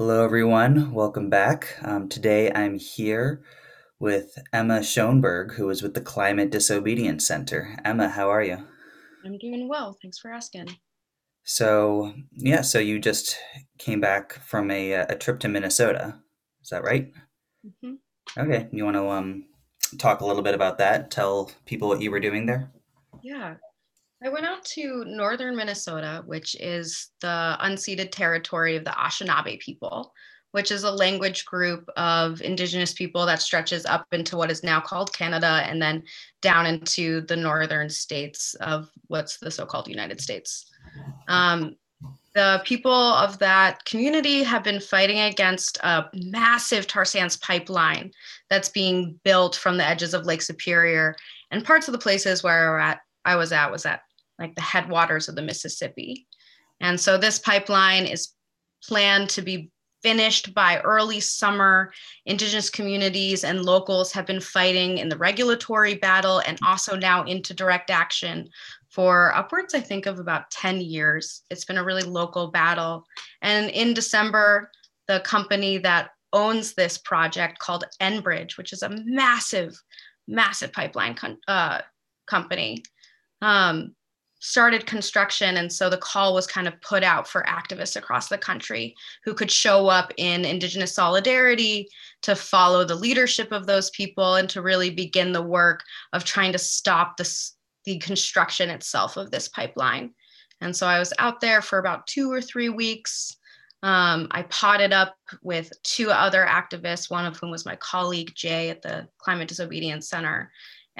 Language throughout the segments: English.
Hello, everyone. Welcome back. Um, today I'm here with Emma Schoenberg, who is with the Climate Disobedience Center. Emma, how are you? I'm doing well. Thanks for asking. So, yeah, so you just came back from a, a trip to Minnesota. Is that right? hmm Okay. You want to um, talk a little bit about that? Tell people what you were doing there? Yeah. I went out to northern Minnesota, which is the unceded territory of the Anishinaabe people, which is a language group of Indigenous people that stretches up into what is now called Canada and then down into the northern states of what's the so called United States. Um, the people of that community have been fighting against a massive tar sands pipeline that's being built from the edges of Lake Superior and parts of the places where I was at was at like the headwaters of the Mississippi. And so this pipeline is planned to be finished by early summer. Indigenous communities and locals have been fighting in the regulatory battle and also now into direct action for upwards, I think, of about 10 years. It's been a really local battle. And in December, the company that owns this project called Enbridge, which is a massive, massive pipeline uh, company, um, started construction. And so the call was kind of put out for activists across the country who could show up in Indigenous solidarity to follow the leadership of those people and to really begin the work of trying to stop this, the construction itself of this pipeline. And so I was out there for about two or three weeks. Um, I potted up with two other activists, one of whom was my colleague Jay at the Climate Disobedience Center.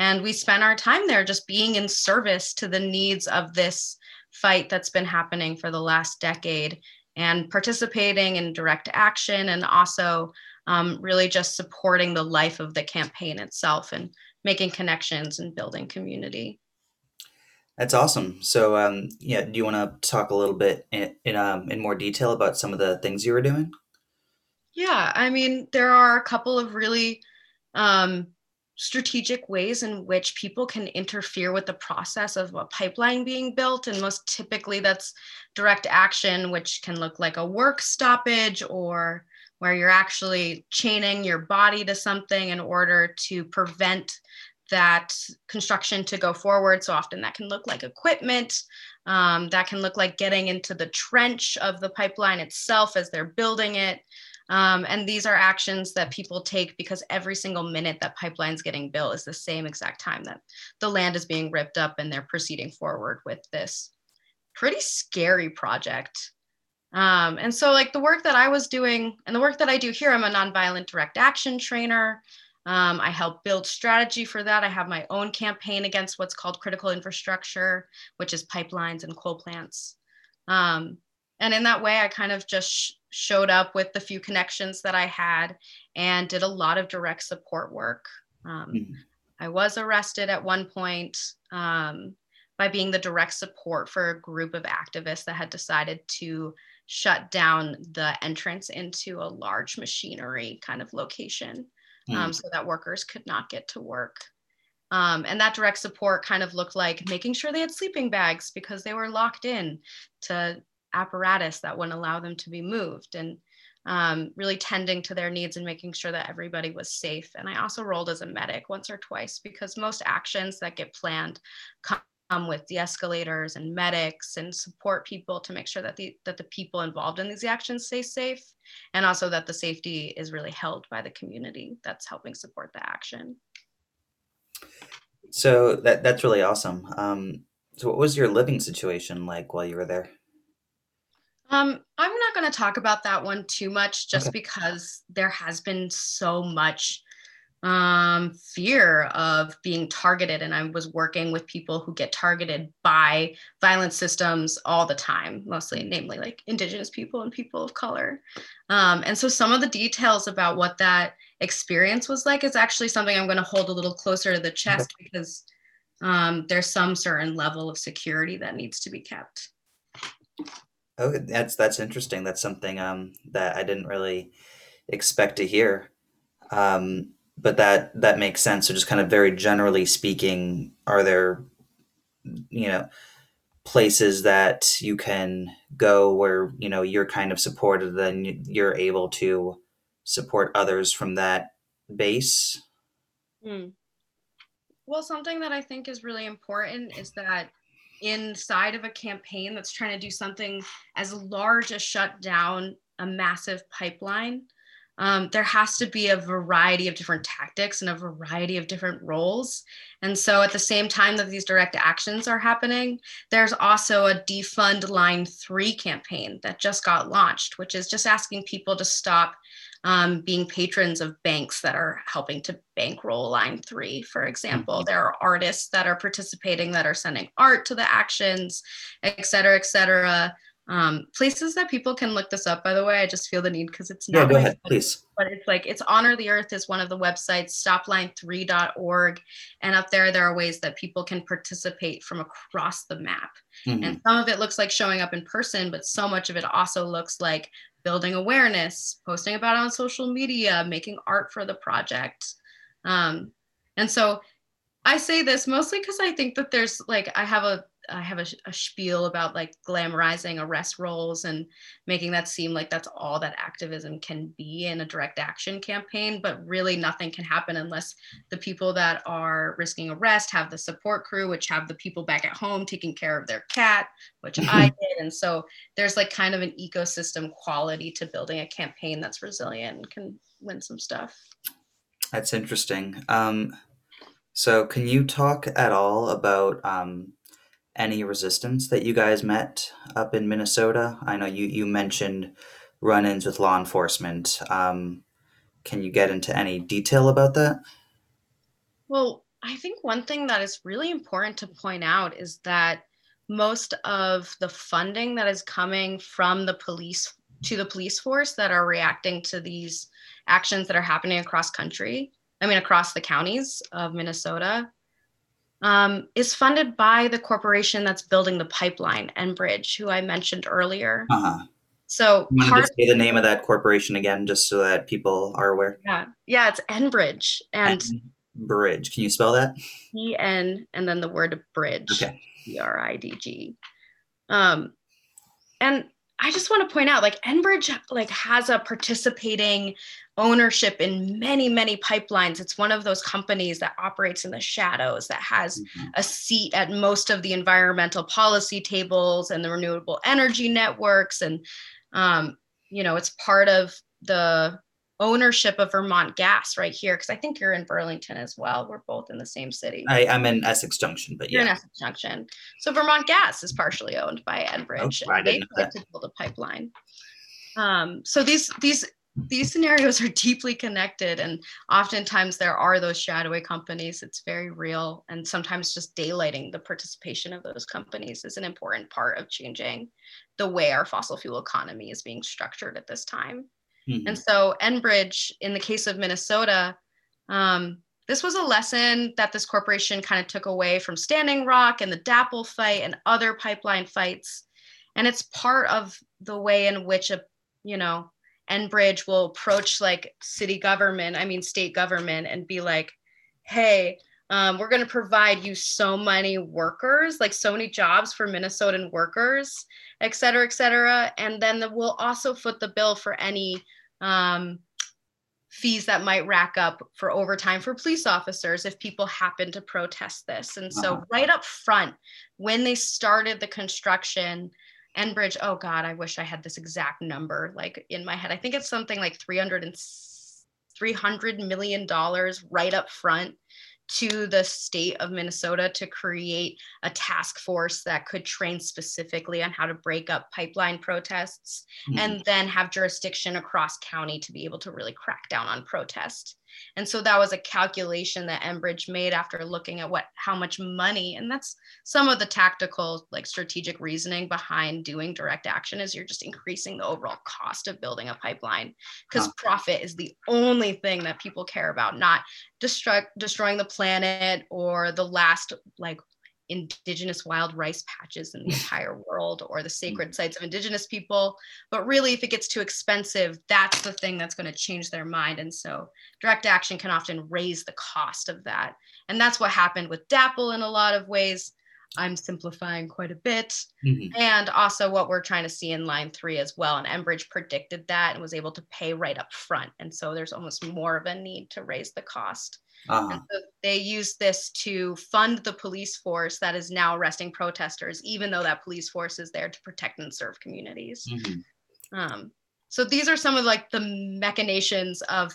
And we spent our time there just being in service to the needs of this fight that's been happening for the last decade and participating in direct action and also um, really just supporting the life of the campaign itself and making connections and building community. That's awesome. So, um, yeah, do you want to talk a little bit in in, um, in more detail about some of the things you were doing? Yeah, I mean, there are a couple of really um, strategic ways in which people can interfere with the process of a pipeline being built. And most typically, that's direct action, which can look like a work stoppage or where you're actually chaining your body to something in order to prevent that construction to go forward. So often that can look like equipment, um, that can look like getting into the trench of the pipeline itself as they're building it. Um, and these are actions that people take because every single minute that pipeline's getting built is the same exact time that the land is being ripped up and they're proceeding forward with this pretty scary project. Um, and so, like the work that I was doing and the work that I do here, I'm a nonviolent direct action trainer. Um, I help build strategy for that. I have my own campaign against what's called critical infrastructure, which is pipelines and coal plants. Um, and in that way, I kind of just sh- showed up with the few connections that I had and did a lot of direct support work. Um, Mhm. I was arrested at one point um, by being the direct support for a group of activists that had decided to shut down the entrance into a large machinery kind of location um, Mm. so that workers could not get to work. Um, and that direct support kind of looked like making sure they had sleeping bags because they were locked in to apparatus that wouldn't allow them to be moved and um, really tending to their needs and making sure that everybody was safe. And I also rolled as a medic once or twice because most actions that get planned come with de-escalators and medics and support people to make sure that the that the people involved in these actions stay safe and also that the safety is really held by the community that's helping support the action. So that that's really awesome. Um, so what was your living situation like while you were there? Um, I'm not going to talk about that one too much Okay. just because there has been so much um, fear of being targeted. And I was working with people who get targeted by violent systems all the time, mostly, namely like Indigenous people and people of color. Um, and so some of the details about what that experience was like is actually something I'm going to hold a little closer to the Okay. chest because um, there's some certain level of security that needs to be kept. Okay, that's that's interesting. That's something um, that I didn't really expect to hear. Um, but that that makes sense. So just kind of very generally speaking, are there, you know, places that you can go where you know you're kind of supported then you're able to support others from that base mm. well something that i think is really important is that inside of a campaign that's trying to do something as large as shut down a massive pipeline um, there has to be a variety of different tactics and a variety of different roles. And so at the same time that these direct actions are happening, there's also a defund line three campaign that just got launched, which is just asking people to stop um, being patrons of banks that are helping to bankroll line three, for example. Mm-hmm. There are artists that are participating that are sending art to the actions, et cetera, et cetera. Um, places that people can look this up, by the way, I just feel the need because it's not. Yeah, go ahead, please. But it's like, it's Honor the Earth is one of the websites, stopline3.org. And up there, there are ways that people can participate from across the map. Mm-hmm. And some of it looks like showing up in person, but so much of it also looks like building awareness, posting about it on social media, making art for the project. Um, and so I say this mostly because I think that there's like, I have a I have a, a, spiel about like glamorizing arrest rolls and making that seem like that's all that activism can be in a direct action campaign. But really, nothing can happen unless the people that are risking arrest have the support crew, which have the people back at home taking care of their cat, which I did. And so there's like kind of an ecosystem quality to building a campaign that's resilient and can win some stuff. That's interesting. Um, so, can you talk at all about? Um, any resistance that you guys met up in Minnesota? I know you, you mentioned run ins with law enforcement. Um, can you get into any detail about that? Well, I think one thing that is really important to point out is that most of the funding that is coming from the police to the police force that are reacting to these actions that are happening across country, I mean, across the counties of Minnesota, um, is funded by the corporation that's building the pipeline, Enbridge, who I mentioned earlier. Uh-huh. So, part say the name of that corporation again, just so that people are aware. Yeah, yeah, it's Enbridge and Bridge. Can you spell that? E N and then the word bridge. Okay. B R I D G. Um, and I just want to point out, like Enbridge, like has a participating ownership in many, many pipelines. It's one of those companies that operates in the shadows, that has mm-hmm. a seat at most of the environmental policy tables and the renewable energy networks, and um, you know, it's part of the ownership of Vermont Gas right here, because I think you're in Burlington as well. We're both in the same city. I, am in Essex Junction, but you're yeah. in Essex Junction. So Vermont Gas is partially owned by Enbridge. Oh, I didn't they to build a pipeline. Um, so these these these scenarios are deeply connected and oftentimes there are those shadowy companies it's very real and sometimes just daylighting the participation of those companies is an important part of changing the way our fossil fuel economy is being structured at this time Mm-hmm. And so Enbridge, in the case of Minnesota, um, this was a lesson that this corporation kind of took away from Standing Rock and the DAPL fight and other pipeline fights. And it's part of the way in which a, you know, Enbridge will approach like city government, I mean state government, and be like, hey, um, we're going to provide you so many workers, like so many jobs for Minnesotan workers, et cetera, et cetera. And then the, we'll also foot the bill for any um, fees that might rack up for overtime for police officers if people happen to protest this. And so, uh-huh. right up front, when they started the construction, Enbridge, oh God, I wish I had this exact number like in my head. I think it's something like 300 and 300 million dollars right up front to the state of Minnesota to create a task force that could train specifically on how to break up pipeline protests mm-hmm. and then have jurisdiction across county to be able to really crack down on protest. And so that was a calculation that Enbridge made after looking at what how much money, and that's some of the tactical, like strategic reasoning behind doing direct action is you're just increasing the overall cost of building a pipeline because huh. profit is the only thing that people care about, not destroy, destroying the planet or the last like indigenous wild rice patches in the entire world or the sacred mm. sites of indigenous people. But really if it gets too expensive that's the thing that's going to change their mind. And so direct action can often raise the cost of that. And that's what happened with dapl in a lot of ways I'm simplifying quite a bit. Mhm. And also what we're trying to see in line three as well. And Enbridge predicted that and was able to pay right up front. And so there's almost more of a need to raise the cost. Uh-huh. And so they use this to fund the police force that is now arresting protesters, even though that police force is there to protect and serve communities. Mhm. Um, so these are some of like the machinations of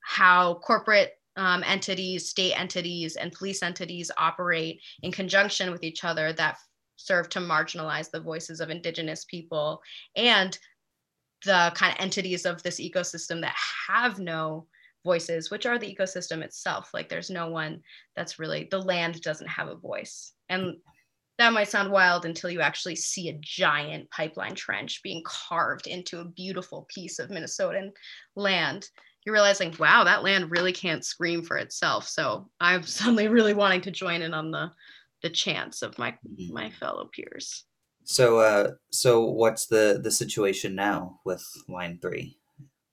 how corporate um, entities, state entities, and police entities operate in conjunction with each other that serve to marginalize the voices of indigenous people and the kind of entities of this ecosystem that have no voices, which are the ecosystem itself. Like there's no one that's really, the land doesn't have a voice. And that might sound wild until you actually see a giant pipeline trench being carved into a beautiful piece of Minnesotan land. You're realizing, wow, that land really can't scream for itself. So I'm suddenly really wanting to join in on the the chants of my Mhm. my fellow peers. So, uh, so what's the the situation now with line three?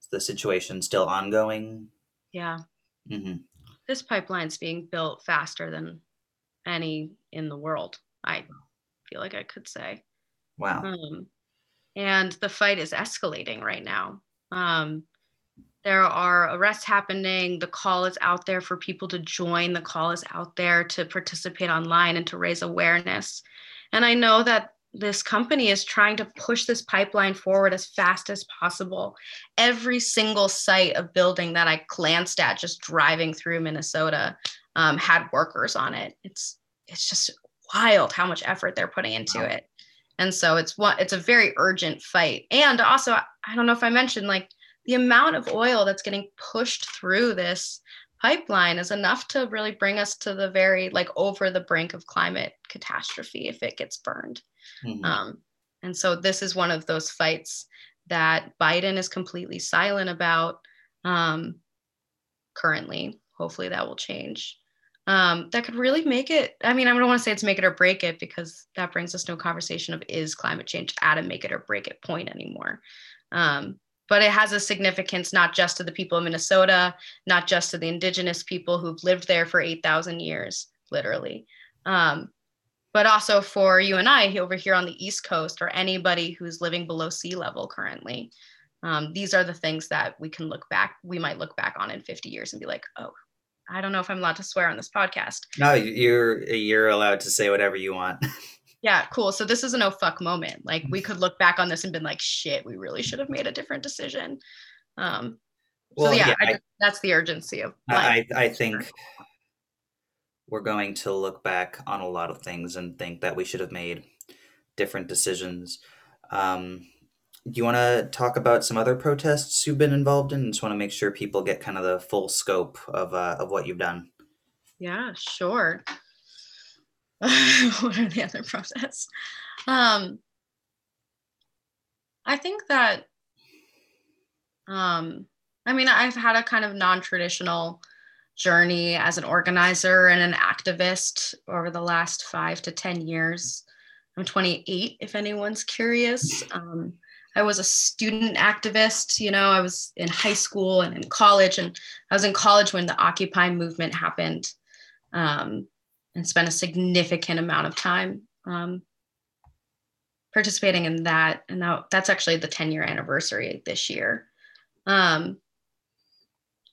Is the situation still ongoing? Yeah, hmm this pipeline's being built faster than any in the world. I feel like I could say. Wow. Um, and the fight is escalating right now. Um, there are arrests happening. The call is out there for people to join. The call is out there to participate online and to raise awareness. And I know that this company is trying to push this pipeline forward as fast as possible. Every single site of building that I glanced at just driving through Minnesota um, had workers on it. It's it's just wild how much effort they're putting into Wow. it. And so it's one it's a very urgent fight. And also I don't know if I mentioned like the amount of oil that's getting pushed through this pipeline is enough to really bring us to the very like over the brink of climate catastrophe if it gets burned. Mhm. Um, and so this is one of those fights that Biden is completely silent about um, currently. Hopefully that will change. Um, that could really make it. I mean, I don't want to say it's make it or break it because that brings us to a conversation of is climate change at a make it or break it point anymore. Um, but it has a significance not just to the people of Minnesota, not just to the indigenous people who've lived there for 8,000 years, literally, um, but also for you and I over here on the East Coast or anybody who's living below sea level currently. Um, these are the things that we can look back, we might look back on in 50 years and be like, oh, I don't know if I'm allowed to swear on this podcast. No, you're you're allowed to say whatever you want. Yeah, cool. So this is a no fuck moment. Like we could look back on this and been like, shit, we really should have made a different decision. Um, so Well, yeah, yeah, I I- that's the urgency of life. I I think we're going to look back on a lot of things and think that we should have made different decisions. Um, do you want to talk about some other protests you've been involved in? Just want to make sure people get kind of the full scope of uh, of what you've done. Yeah, sure. what are the other protests? Um, I think that, um, I mean, I've had a kind of non-traditional journey as an organizer and an activist over the last five to 10 years. I'm 28, if anyone's curious. Um, I was a student activist, you know, I was in high school and in college, and I was in college when the Occupy movement happened um, and spent a significant amount of time um, participating in that. And that, that's actually the 10 year anniversary this year. Um,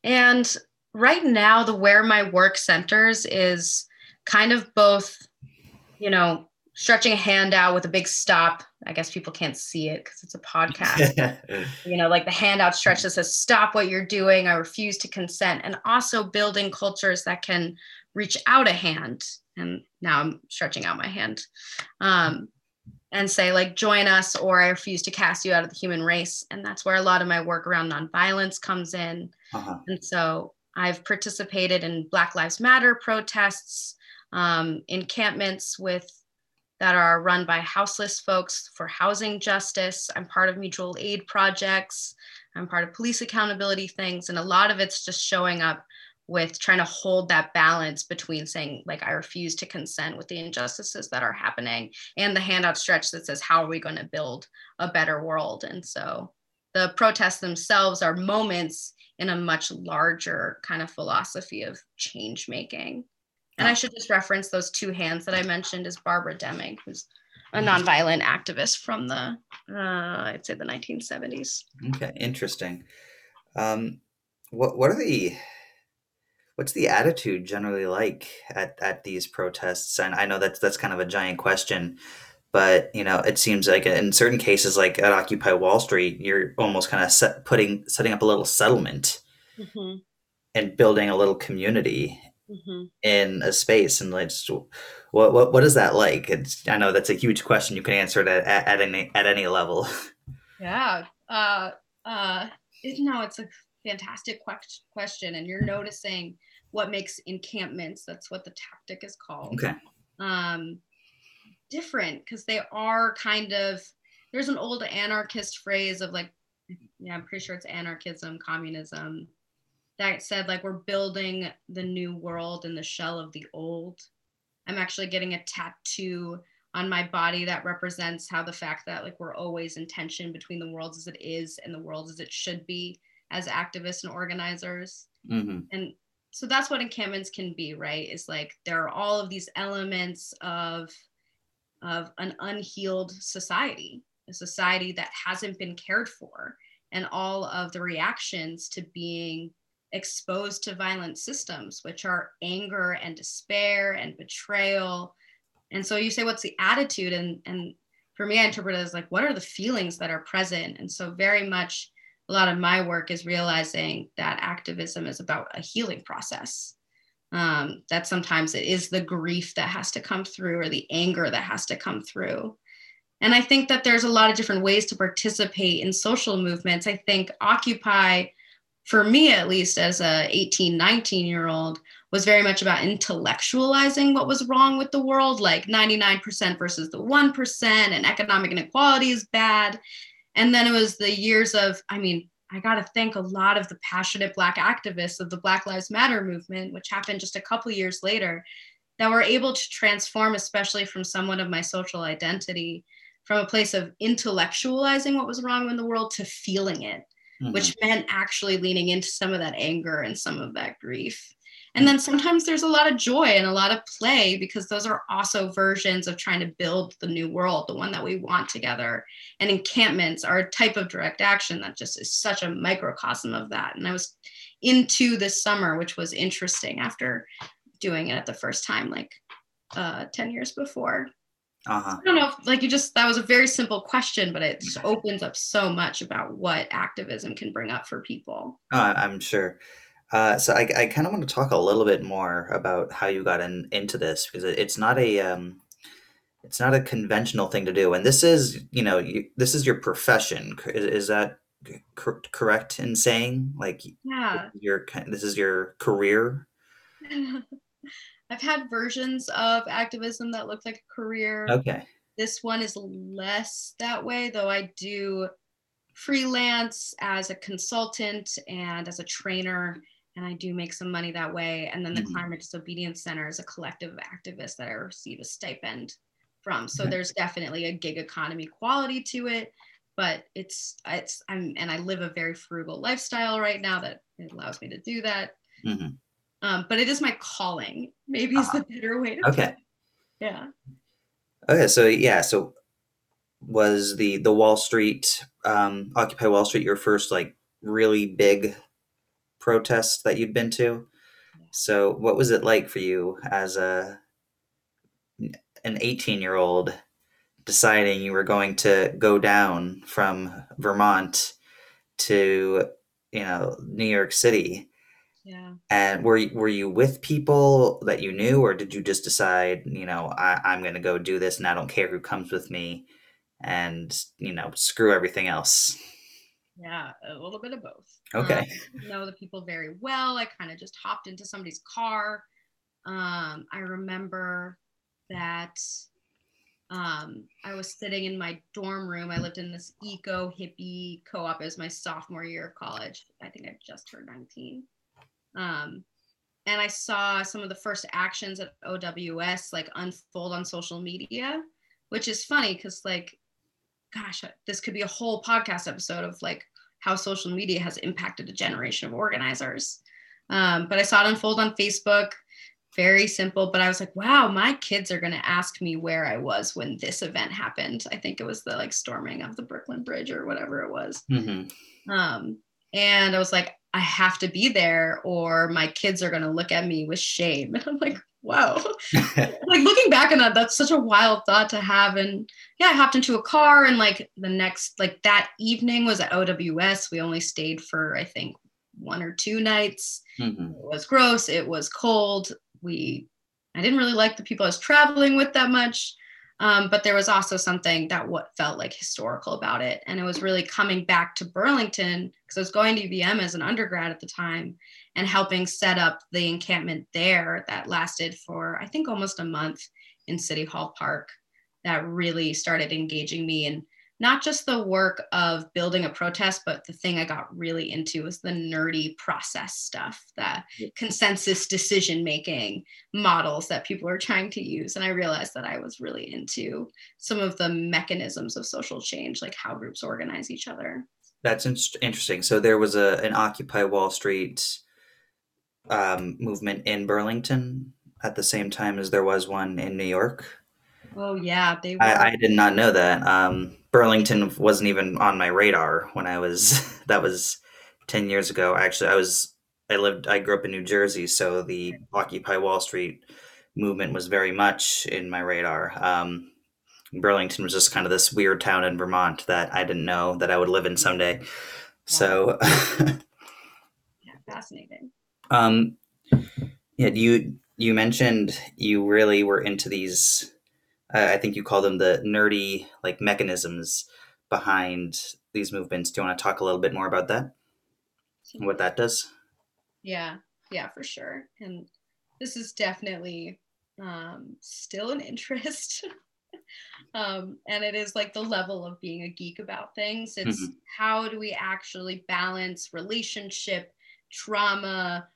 and right now, the where my work centers is kind of both, you know, stretching a hand out with a big stop. I guess people can't see it because it's a podcast you know, like the handout stretch that says, stop what you're doing, I refuse to consent, and also building cultures that can reach out a hand. And now I'm stretching out my hand um, and say, like, join us, or I refuse to cast you out of the human race. And that's where a lot of my work around nonviolence comes in. uh-huh. And so I've participated in Black Lives Matter protests, um, encampments with that are run by houseless folks for housing justice. I'm part of mutual aid projects. I'm part of police accountability things. And a lot of it's just showing up with trying to hold that balance between saying, like, I refuse to consent with the injustices that are happening and the handout stretch that says, how are we going to build a better world? And so the protests themselves are moments in a much larger kind of philosophy of change making. And. I should just reference those two hands that I mentioned is Barbara Deming, who's a nonviolent activist from the, uh, I'd say the 1970s. Okay, interesting. Um, what what are the what's the attitude generally like at, at these protests? And I know that's that's kind of a giant question, but you know, it seems like in certain cases, like at Occupy Wall Street, you're almost kind of set, putting setting up a little settlement Mm-hmm. and building a little community Mm-hmm. in a space. And like, what what what is that like? It's I know that's a huge question. You can answer it at, at, any at any level. Yeah. Uh, uh, it, no, it's a fantastic que- question. And you're noticing what makes encampments, that's what the tactic is called, Okay. um, different because they are kind of, there's an old anarchist phrase of like, yeah, I'm pretty sure it's anarchism, communism, that said, like, we're building the new world in the shell of the old. I'm actually getting a tattoo on my body that represents how the fact that like we're always in tension between the worlds as it is and the world as it should be as activists and organizers hmm and so that's what encampments can be right? Is like there are all of these elements of of an unhealed society a society that hasn't been cared for. And all of the reactions to being exposed to violent systems which are anger and despair and betrayal. And so you say what's the attitude? And and for me i interpret it as like what are the feelings that are present? And so very much a lot of my work is realizing that activism is about a healing process. Um, that sometimes it is the grief that has to come through or the anger that has to come through. And i think that there's a lot of different ways to participate in social movements. I think occupy for me at least as a 18 19 year old was very much about intellectualizing what was wrong with the world like 99% versus the 1% and economic inequality is bad and then it was the years of i mean i got to thank a lot of the passionate black activists of the black lives matter movement which happened just a couple years later that were able to transform especially from someone of my social identity from a place of intellectualizing what was wrong in the world to feeling it Mhm. which meant actually leaning into some of that anger and some of that grief. And then sometimes there's a lot of joy and a lot of play because those are also versions of trying to build the new world, the one that we want together. And encampments are a type of direct action that just is such a microcosm of that. And I was into this summer, which was interesting after doing it at the first time, like uh, 10 years before. Uh-huh. I don't know, if, like you just, that was a very simple question, but it just opens up so much about what activism can bring up for people. I- I'm sure. Uh, so I, I kind of want to talk a little bit more about how you got in, into this because it, it's not a um, it's not a conventional thing to do, and this is you know you, this is your profession. C- Is, is that c- cor- correct in saying like Yeah. your ki- this is your career? I've had versions of activism that looked like a career. Okay. This one is less that way, though I do freelance as a consultant and as a trainer, and I do make some money that way. And then the Mhm. Climate Disobedience Center is a collective of activists that I receive a stipend from. So Okay. there's definitely a gig economy quality to it, but it's it's I'm and I live a very frugal lifestyle right now that it allows me to do that. Mhm. Um, but it is my calling. Maybe is the better way to put Okay. Yeah. Okay. So yeah. So was the the Wall Street um, Occupy Wall Street your first like really big protest that you'd been to? So what was it like for you as a an 18 year old deciding you were going to go down from Vermont to you know New York City? Yeah. And were you, were you with people that you knew, or did you just decide, you know, I, I'm going to go do this, and I don't care who comes with me, and you know, screw everything else? Yeah. A little bit of both. Okay. Um, know the people very well. I kind of just hopped into somebody's car. Um, I remember that um, I was sitting in my dorm room. I lived in this eco hippie co op. It was my sophomore year of college. I think I just turned 19. Um, and I saw some of the first actions at OWS like unfold on social media, which is funny because, like, gosh, this could be a whole podcast episode of like how social media has impacted a generation of organizers. Um, but I saw it unfold on Facebook. very simple. But I was like, wow, my kids are going to ask me where I was when this event happened. I think it was the like storming of the Brooklyn Bridge or whatever it was. Mm-hmm. Um, and I was like, I have to be there or my kids are going to look at me with shame. And I'm like, wow. like looking back on that, that's such a wild thought to have. And yeah, I hopped into a car and like the next, like that evening was at OWS. We only stayed for, I think, one or two nights. Mm-hmm. It was gross. It was cold. We, I didn't really like the people I was traveling with that much. Um, but there was also something that what felt like historical about it. And it was really coming back to Burlington because I was going to UVM as an undergrad at the time and helping set up the encampment there that lasted for, I think, almost a month in City Hall Park that really started engaging me in not just the work of building a protest, but the thing I got really into was the nerdy process stuff, the consensus decision making models that people are trying to use. And I realized that I was really into some of the mechanisms of social change, like how groups organize each other. That's in- interesting. So there was a an Occupy Wall Street um, movement in Burlington at the same time as there was one in New York. Oh yeah, they. Were. I, I did not know that. Um, Burlington wasn't even on my radar when I was. that was ten years ago. Actually, I was. I lived. I grew up in New Jersey, so the Occupy Wall Street movement was very much in my radar. Um, Burlington was just kind of this weird town in Vermont that I didn't know that I would live in someday. So. yeah, fascinating. Um, yeah, you you mentioned you really were into these uh, I think you call them the nerdy like mechanisms behind these movements. Do you want to talk a little bit more about that? And What that does? Yeah, yeah, for sure. And this is definitely um, still an interest. um, and it is like the level of being a geek about things. It's mm-hmm. how do we actually balance relationship, trauma,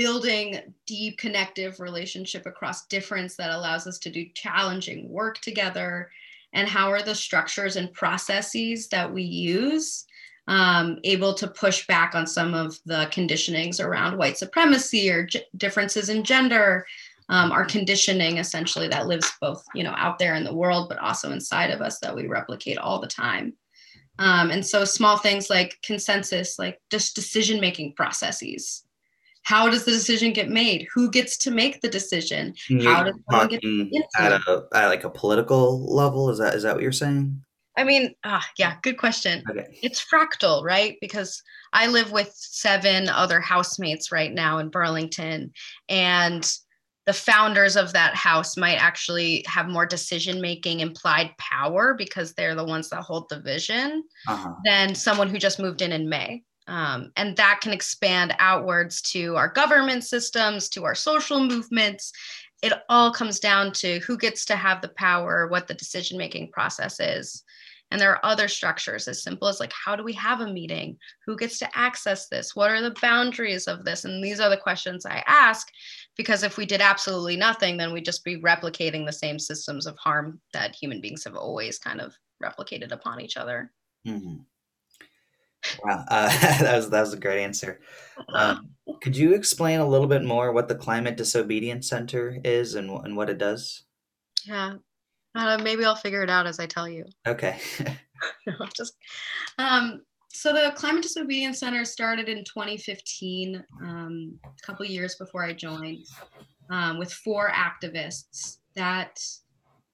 building deep connective relationship across difference that allows us to do challenging work together? And how are the structures and processes that we use um, able to push back on some of the conditionings around white supremacy or g- differences in gender um, our conditioning essentially that lives both you know out there in the world but also inside of us that we replicate all the time? Um, and so small things like consensus like just decision making processes how does the decision get made? Who gets to make the decision? You're how does someone get at a at like a political level? Is that is that what you're saying? I mean ah, yeah good question. Okay. it's fractal right? Because i live with seven other housemates right now in burlington and the founders of that house might actually have more decision making implied power because they're the ones that hold the vision uh-huh. than someone who just moved in in may um, and that can expand outwards to our government systems, to our social movements. It all comes down to who gets to have the power, what the decision making process is. And there are other structures as simple as like, how do we have a meeting? Who gets to access this? What are the boundaries of this? And these are the questions I ask because if we did absolutely nothing, then we'd just be replicating the same systems of harm that human beings have always kind of replicated upon each other. Mm-hmm. Wow, uh, that was that was a great answer. Um, could you explain a little bit more what the Climate Disobedience Center is and and what it does? Yeah, uh, maybe I'll figure it out as I tell you. Okay. just um, so the Climate Disobedience Center started in 2015, um, a couple years before I joined, um, with four activists that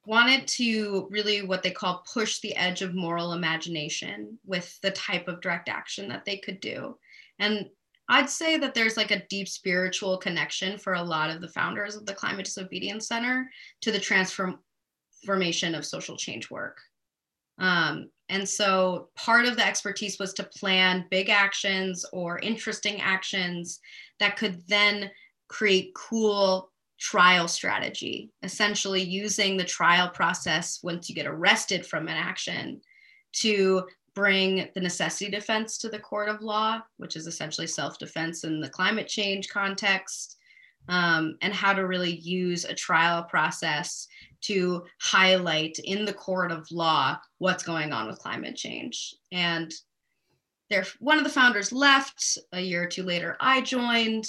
wanted to really what they call push the edge of moral imagination with the type of direct action that they could do. And I'd say that there's like a deep spiritual connection for a lot of the founders of the Climate Disobedience Center to the transformation of social change work. Um, and so part of the expertise was to plan big actions or interesting actions that could then create cool trial strategy, essentially using the trial process once you get arrested from an action to bring the necessity defense to the court of law, which is essentially self defense in the climate change context, um, and how to really use a trial process to highlight in the court of law what's going on with climate change. And there, one of the founders left. A year or two later, I joined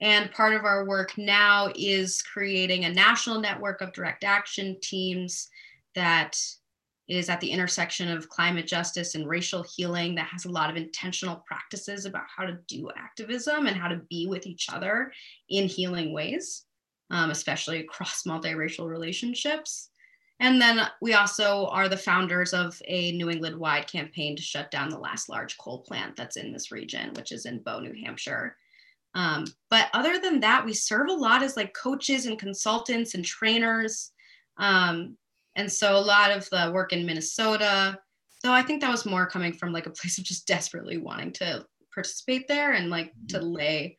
And part of our work now is creating a national network of direct action teams that is at the intersection of climate justice and racial healing that has a lot of intentional practices about how to do activism and how to be with each other in healing ways, um, especially across multiracial relationships. And then we also are the founders of a New England wide campaign to shut down the last large coal plant that's in this region, which is in Bow, New Hampshire. Um, but other than that, we serve a lot as like coaches and consultants and trainers. Um, and so a lot of the work in Minnesota. So I think that was more coming from like a place of just desperately wanting to participate there and like to mm-hmm. lay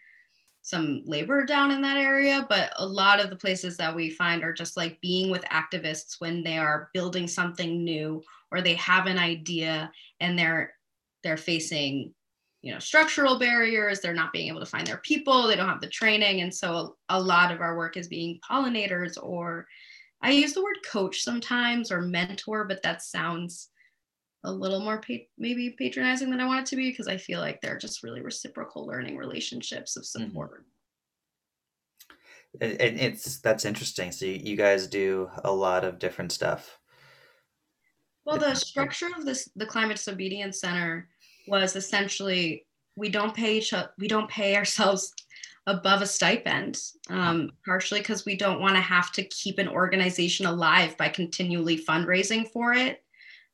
some labor down in that area, but a lot of the places that we find are just like being with activists when they are building something new or they have an idea and they're they're facing you know structural barriers they're not being able to find their people they don't have the training and so a, a lot of our work is being pollinators or i use the word coach sometimes or mentor but that sounds a little more pa- maybe patronizing than I want it to be because I feel like they're just really reciprocal learning relationships of mm-hmm. support. Mm-hmm. And it's that's interesting. So you, guys do a lot of different stuff. Well, the structure of this the Climate Disobedience Center was essentially we don't pay each other, we don't pay ourselves above a stipend um, partially because we don't want to have to keep an organization alive by continually fundraising for it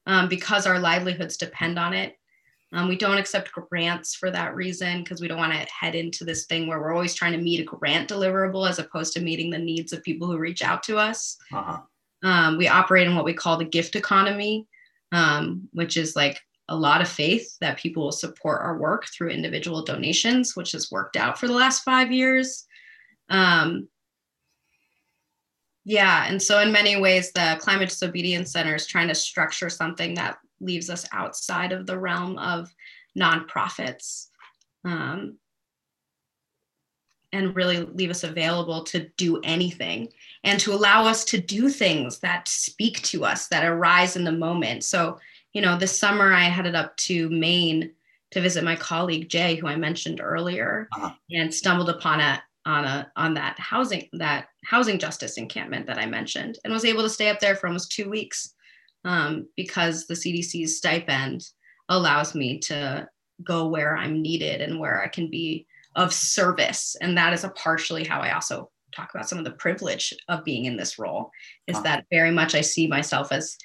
um, because our livelihoods depend on it. Um, we don't accept grants for that reason because we don't want to head into this thing where we're always trying to meet a grant deliverable as opposed to meeting the needs of people who reach out to us. Uh-huh. Um, we operate in what we call the gift economy, um, which is like a lot of faith that people will support our work through individual donations, which has worked out for the last five years. Um, yeah, and so in many ways, the Climate Disobedience Center is trying to structure something that leaves us outside of the realm of nonprofits um, and really leave us available to do anything and to allow us to do things that speak to us, that arise in the moment. So, you know, this summer I headed up to Maine to visit my colleague Jay, who I mentioned earlier, uh-huh. and stumbled upon a on a on that housing that housing justice encampment that I mentioned, and was able to stay up there for almost two weeks um, because the CDC's stipend allows me to go where I'm needed and where I can be of service, and that is a partially how I also talk about some of the privilege of being in this role. Is wow. that very much I see myself as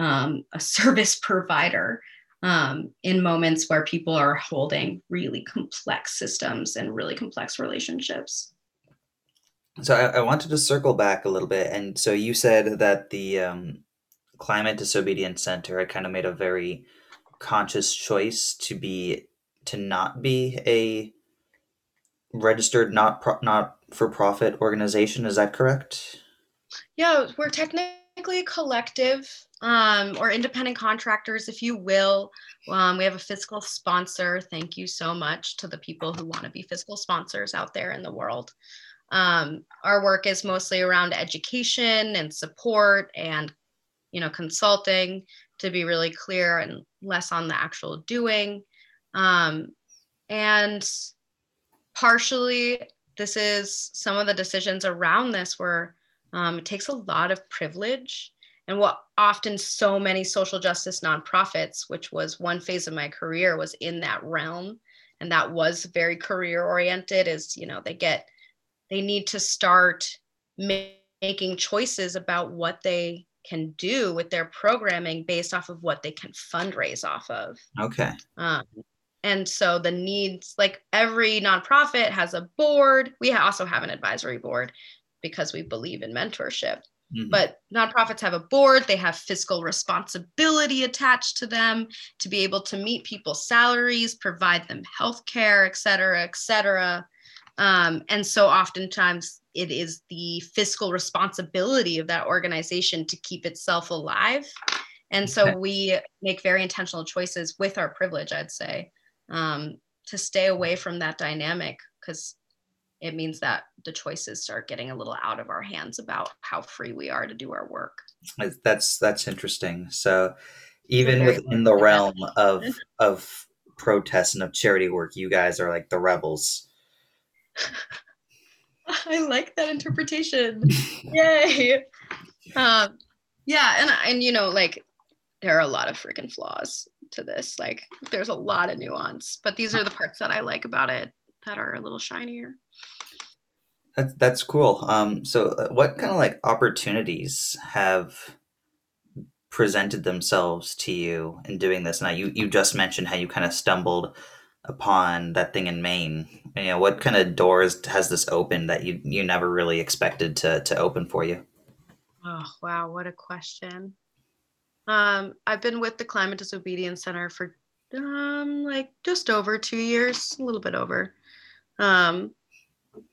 um, a service provider um, in moments where people are holding really complex systems and really complex relationships. So I, I wanted to circle back a little bit, and so you said that the um, Climate Disobedience Center had kind of made a very conscious choice to be to not be a registered not pro- not for profit organization. Is that correct? Yeah, we're technically a collective um, or independent contractors, if you will. Um, we have a fiscal sponsor. Thank you so much to the people who want to be fiscal sponsors out there in the world. Um, our work is mostly around education and support and you know consulting to be really clear and less on the actual doing um, and partially this is some of the decisions around this where um, it takes a lot of privilege and what often so many social justice nonprofits, which was one phase of my career, was in that realm. And that was very career oriented, is, you know, they get, they need to start ma- making choices about what they can do with their programming based off of what they can fundraise off of. Okay. Um, and so the needs, like every nonprofit has a board. We also have an advisory board because we believe in mentorship. Mm-hmm. But nonprofits have a board, they have fiscal responsibility attached to them to be able to meet people's salaries, provide them health care, et cetera, et cetera. Um, and so oftentimes it is the fiscal responsibility of that organization to keep itself alive. And so okay. we make very intentional choices with our privilege, I'd say, um, to stay away from that dynamic because it means that the choices start getting a little out of our hands about how free we are to do our work. That's that's interesting. So even within the realm of of protest and of charity work, you guys are like the rebels. I like that interpretation. Yay. Um, yeah, and and you know, like there are a lot of freaking flaws to this. Like there's a lot of nuance, but these are the parts that I like about it that are a little shinier. That's that's cool. Um, so uh, what kind of like opportunities have presented themselves to you in doing this? Now you you just mentioned how you kind of stumbled upon that thing in Maine. You know, what kind of doors has this opened that you you never really expected to to open for you? Oh wow, what a question. Um, I've been with the Climate Disobedience Center for um, like just over two years, a little bit over. Um,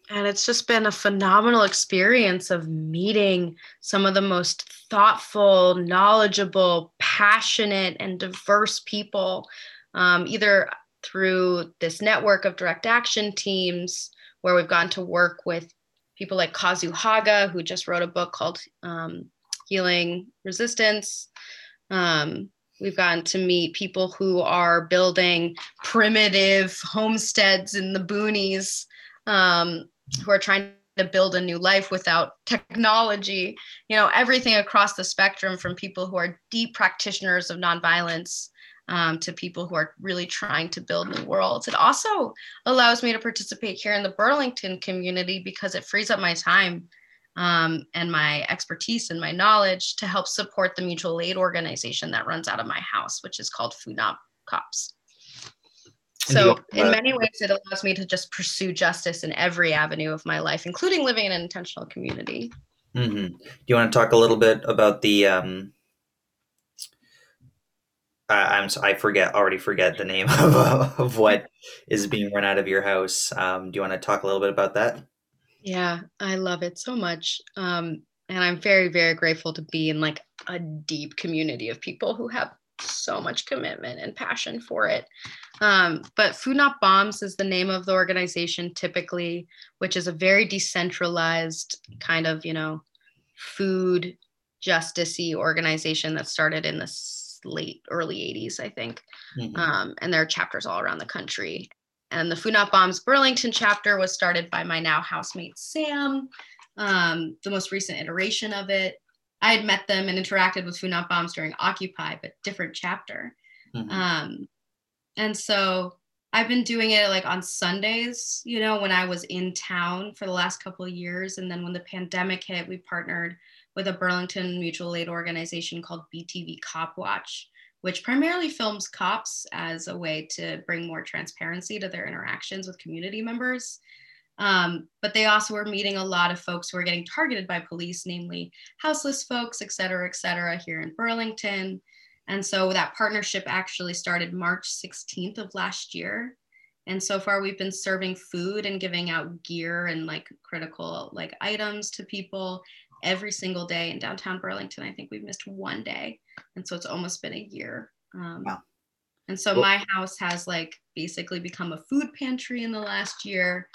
and it's just been a phenomenal experience of meeting some of the most thoughtful, knowledgeable, passionate, and diverse people, um, either through this network of direct action teams where we've gotten to work with people like Kazu Haga, who just wrote a book called um, Healing Resistance. Um, we've gotten to meet people who are building primitive homesteads in the boonies, um, who are trying to build a new life without technology. You know, everything across the spectrum from people who are deep practitioners of nonviolence um, to people who are really trying to build new worlds. It also allows me to participate here in the Burlington community because it frees up my time um, and my expertise and my knowledge to help support the mutual aid organization that runs out of my house, which is called Food Not Cops. So, in many ways, it allows me to just pursue justice in every avenue of my life, including living in an intentional community. Mm-hmm. Do you want to talk a little bit about the um, I'm I forget already forget the name of, of what is being run out of your house. Um, do you want to talk a little bit about that? Yeah, I love it so much. Um, and I'm very, very grateful to be in like a deep community of people who have so much commitment and passion for it. Um, but Food Not Bombs is the name of the organization typically, which is a very decentralized kind of, you know, food justicey organization that started in the late early 80s, I think. Mm-hmm. Um, and there are chapters all around the country. And the Food Not Bombs Burlington chapter was started by my now housemate Sam, um, the most recent iteration of it. I had met them and interacted with Food Not Bombs during Occupy, but different chapter. Mm-hmm. Um, and so I've been doing it like on Sundays, you know, when I was in town for the last couple of years. And then when the pandemic hit, we partnered with a Burlington mutual aid organization called BTV Cop Watch, which primarily films cops as a way to bring more transparency to their interactions with community members. Um, but they also were meeting a lot of folks who were getting targeted by police, namely houseless folks, et cetera, et cetera, here in Burlington. And so that partnership actually started March 16th of last year. And so far, we've been serving food and giving out gear and like critical like items to people every single day in downtown Burlington. I think we've missed one day. And so it's almost been a year. Um, wow. And so my house has like basically become a food pantry in the last year.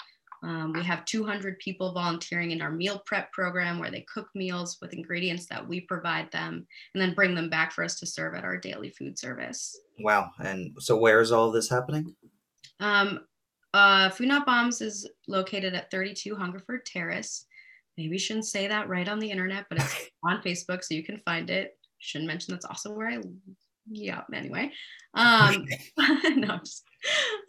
Um, we have 200 people volunteering in our meal prep program where they cook meals with ingredients that we provide them and then bring them back for us to serve at our daily food service. Wow. And so where is all this happening? Um, uh, Food Not Bombs is located at 32 Hungerford Terrace maybe shouldn't say that right on the internet, but it's on Facebook, so you can find it. Shouldn't mention that's also where I, yeah. Anyway, um, no, just,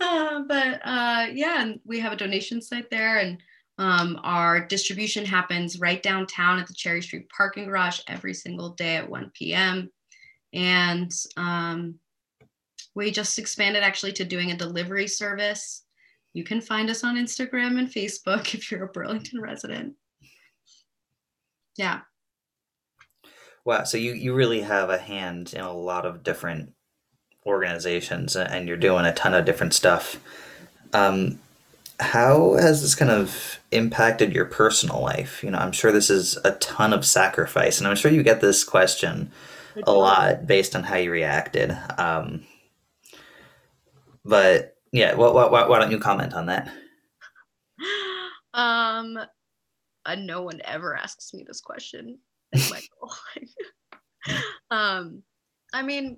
uh, but uh, yeah, and we have a donation site there, and um, our distribution happens right downtown at the Cherry Street parking garage every single day at 1 p.m. And um, we just expanded actually to doing a delivery service. You can find us on Instagram and Facebook if you're a Burlington resident yeah. Wow so you you really have a hand in a lot of different organizations and you're doing a ton of different stuff. Um, how has this kind of impacted your personal life? You know i'm sure this is a ton of sacrifice and i'm sure you get this question a lot based on how you reacted um, but yeah why, why, why don't you comment on that? Um uh, no one ever asks me this question. Um, I mean,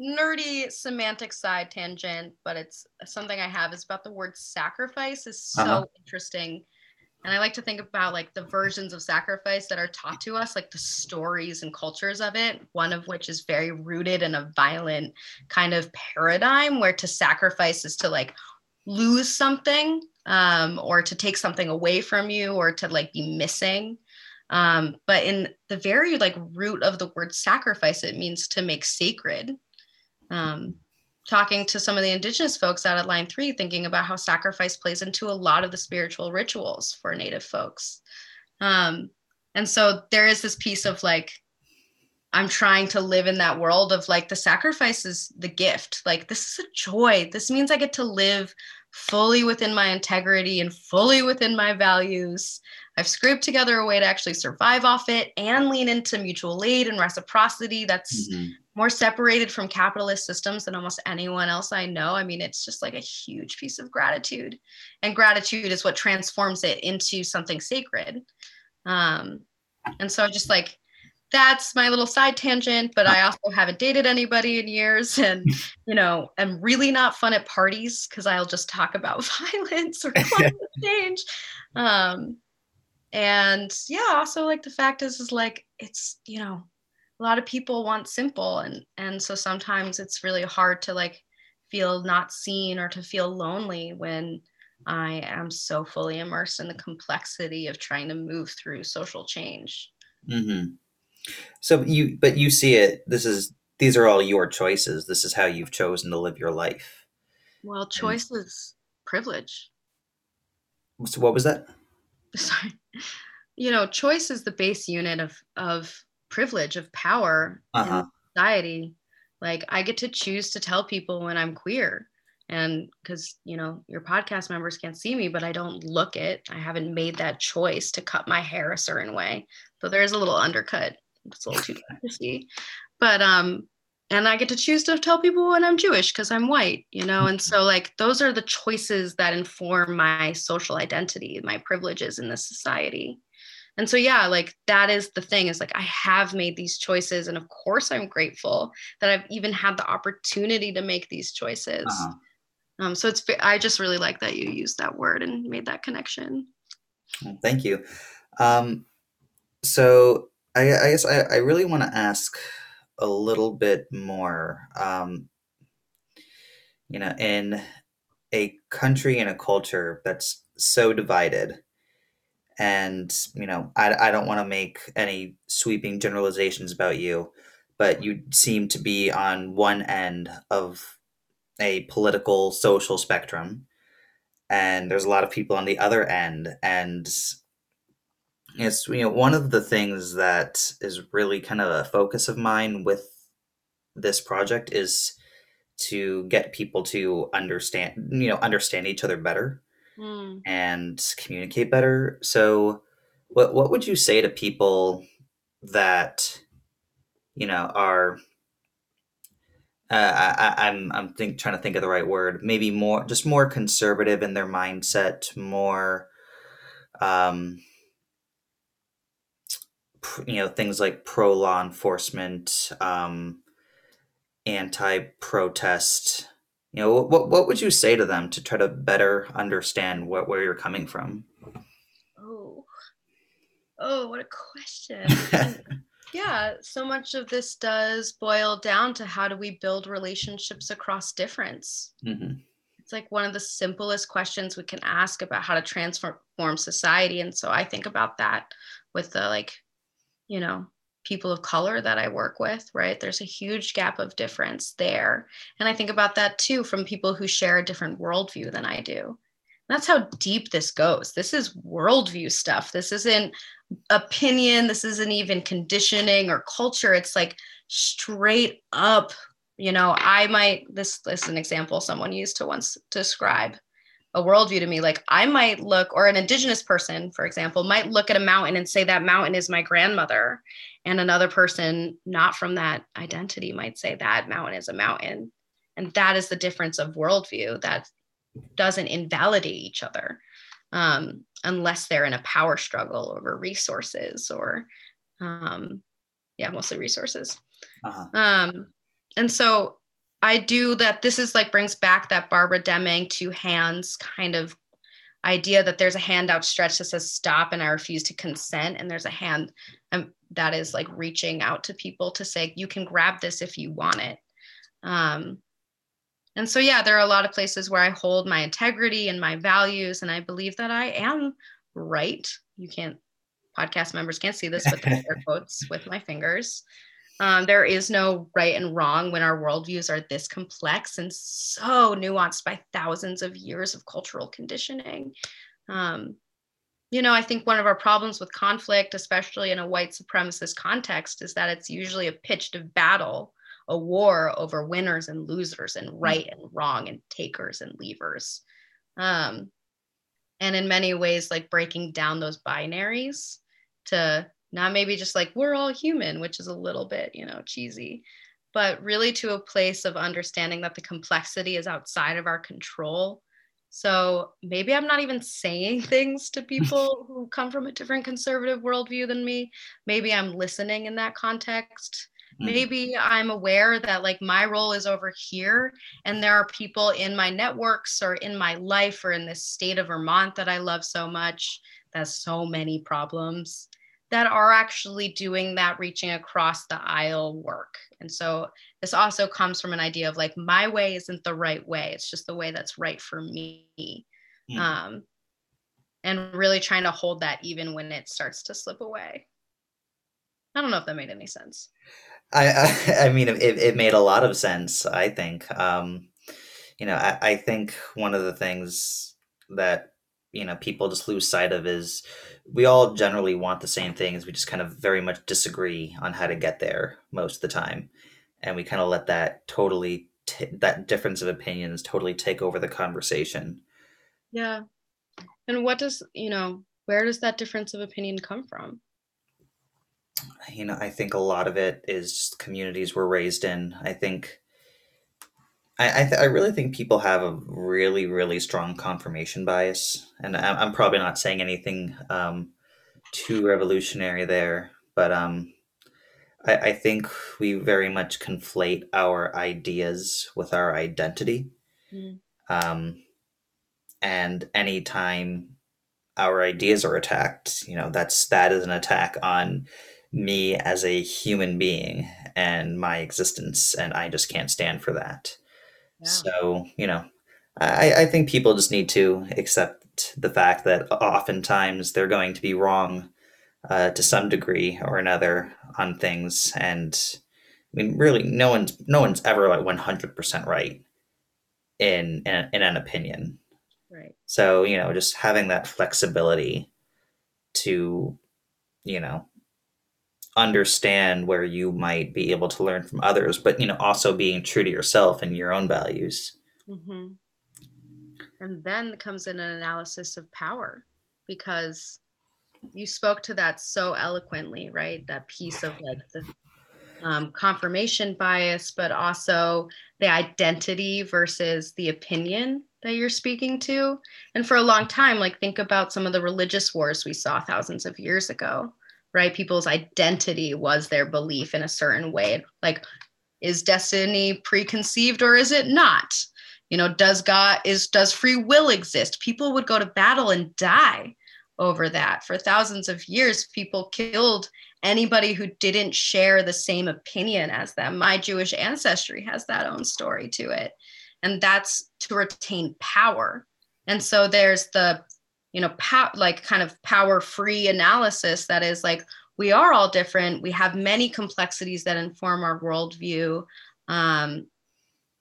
nerdy semantic side tangent, but it's something I have is about the word sacrifice is so uh-huh. interesting and I like to think about like the versions of sacrifice that are taught to us, like the stories and cultures of it, one of which is very rooted in a violent kind of paradigm where to sacrifice is to like lose something um, or to take something away from you or to like be missing. Um, but in the very like root of the word sacrifice, it means to make sacred. Um, talking to some of the indigenous folks out at line three, thinking about how sacrifice plays into a lot of the spiritual rituals for Native folks. Um, and so there is this piece of like, I'm trying to live in that world of like the sacrifice is the gift. Like, this is a joy. This means I get to live fully within my integrity and fully within my values. I've scraped together a way to actually survive off it and lean into mutual aid and reciprocity that's mm-hmm. more separated from capitalist systems than almost anyone else I know. I mean, it's just like a huge piece of gratitude. And gratitude is what transforms it into something sacred. Um, and so I just like that's my little side tangent but i also haven't dated anybody in years and you know i'm really not fun at parties because i'll just talk about violence or climate change um, and yeah also like the fact is is like it's you know a lot of people want simple and and so sometimes it's really hard to like feel not seen or to feel lonely when i am so fully immersed in the complexity of trying to move through social change mm-hmm. So you but you see it this is these are all your choices. This is how you've chosen to live your life. Well choice and, is privilege. So what was that? Sorry. You know choice is the base unit of of privilege of power uh-huh. in society. Like i get to choose to tell people when i'm queer. And because you know your podcast members can't see me but i don't look it. I haven't made that choice to cut my hair a certain way. So there's a little undercut it's a little too bad to see but um and I get to choose to tell people when I'm Jewish because I'm white, you know? And so, like, those are the choices that inform my social identity, my privileges in this society. And so, yeah, like, that is the thing is like, I have made these choices. And of course, I'm grateful that I've even had the opportunity to make these choices. Uh-huh. Um, so, it's, I just really like that you used that word and made that connection. Thank you. Um, so, I, I guess I, I really want to ask a little bit more. Um, you know, in a country and a culture that's so divided, and you know, I, I don't want to make any sweeping generalizations about you, but you seem to be on one end of a political social spectrum and there's a lot of people on the other end and it's you know one of the things that is really kind of a focus of mine with this project is to get people to understand you know understand each other better mm. and communicate better so what what would you say to people that you know are uh, I, I'm I'm think trying to think of the right word. Maybe more, just more conservative in their mindset, more um, you know things like pro law enforcement, um, anti protest. You know, what what would you say to them to try to better understand what where you're coming from? Oh, oh, what a question! yeah, so much of this does boil down to how do we build relationships across difference. Mm-hmm it's like one of the simplest questions we can ask about how to transform society and so i think about that with the like you know, people of color that I work with, right? There's a huge gap of difference there. And I think about that too from people who share a different worldview than I do. That's how deep this goes. This is worldview stuff. This isn't opinion. This isn't even conditioning or culture. It's like straight up, you know, I might, this, this is an example someone used to once describe a worldview to me. Like I might look, or an indigenous person, for example, might look at a mountain and say that mountain is my grandmother. And another person not from that identity might say that mountain is a mountain. And that is the difference of worldview that doesn't invalidate each other um, unless they're in a power struggle over resources or, um, yeah, mostly resources. Uh-huh. Um, and so I do that. This is like brings back that Barbara Deming two hands kind of idea that there's a hand outstretched that says stop and I refuse to consent. And there's a hand um, that is like reaching out to people to say, you can grab this if you want it. Um, and so, yeah, there are a lot of places where I hold my integrity and my values, and I believe that I am right. You can't, podcast members can't see this, but air quotes with my fingers. Um, there is no right and wrong when our worldviews are this complex and so nuanced by thousands of years of cultural conditioning. Um, you know, I think one of our problems with conflict, especially in a white supremacist context, is that it's usually a pitched battle, a war over winners and losers and right and wrong and takers and leavers. Um, and in many ways, like breaking down those binaries to not maybe just like we're all human which is a little bit you know cheesy but really to a place of understanding that the complexity is outside of our control. So maybe i'm not even saying things to people who come from a different conservative worldview than me. Maybe i'm listening in that context. Mm. maybe i'm aware that like my role is over here and there are people in my networks or in my life or in this state of vermont that i love so much that has so many problems that are actually doing that reaching across the aisle work. And so this also comes from an idea of like, my way isn't the right way. It's just the way that's right for me. Mm. Um, and really trying to hold that even when it starts to slip away. I don't know if that made any sense. I, I, I mean, it, it made a lot of sense, I think. Um, you know, I, I think one of the things that you know people just lose sight of is we all generally want the same things. We just kind of very much disagree on how to get there most of the time. And we kind of let that totally t- that difference of opinions totally take over the conversation. Yeah. And what does you know where does that difference of opinion come from? You know i think a lot of it is communities we're raised in. I think I I, th- I really think people have a really really strong confirmation bias, and I'm, I'm probably not saying anything um, too revolutionary there, but um, I, I think we very much conflate our ideas with our identity, mm. um, and anytime our ideas are attacked, you know that's that is an attack on me as a human being and my existence, and I just can't stand for that. So, you know, I, I think people just need to accept the fact that oftentimes they're going to be wrong uh, to some degree or another on things. And I mean, really, no one's no one's ever like one hundred percent right in, in in an opinion. Right. So you know, just having that flexibility to, you know, understand where you might be able to learn from others, but you know, also being true to yourself and your own values. Mm-hmm. And then comes in an analysis of power because you spoke to that so eloquently, right? That piece of like the um, confirmation bias, but also the identity versus the opinion that you're speaking to. And for a long time, like think about some of the religious wars we saw thousands of years ago right? People's identity was their belief in a certain way. Like, is destiny preconceived or is it not? You know, does God is does free will exist? People would go to battle and die over that. For thousands of years, people killed anybody who didn't share the same opinion as them. My Jewish ancestry has that own story to it. And that's to retain power. And so there's the you know pow- like kind of power free analysis that is like we are all different. We have many complexities that inform our worldview. Um,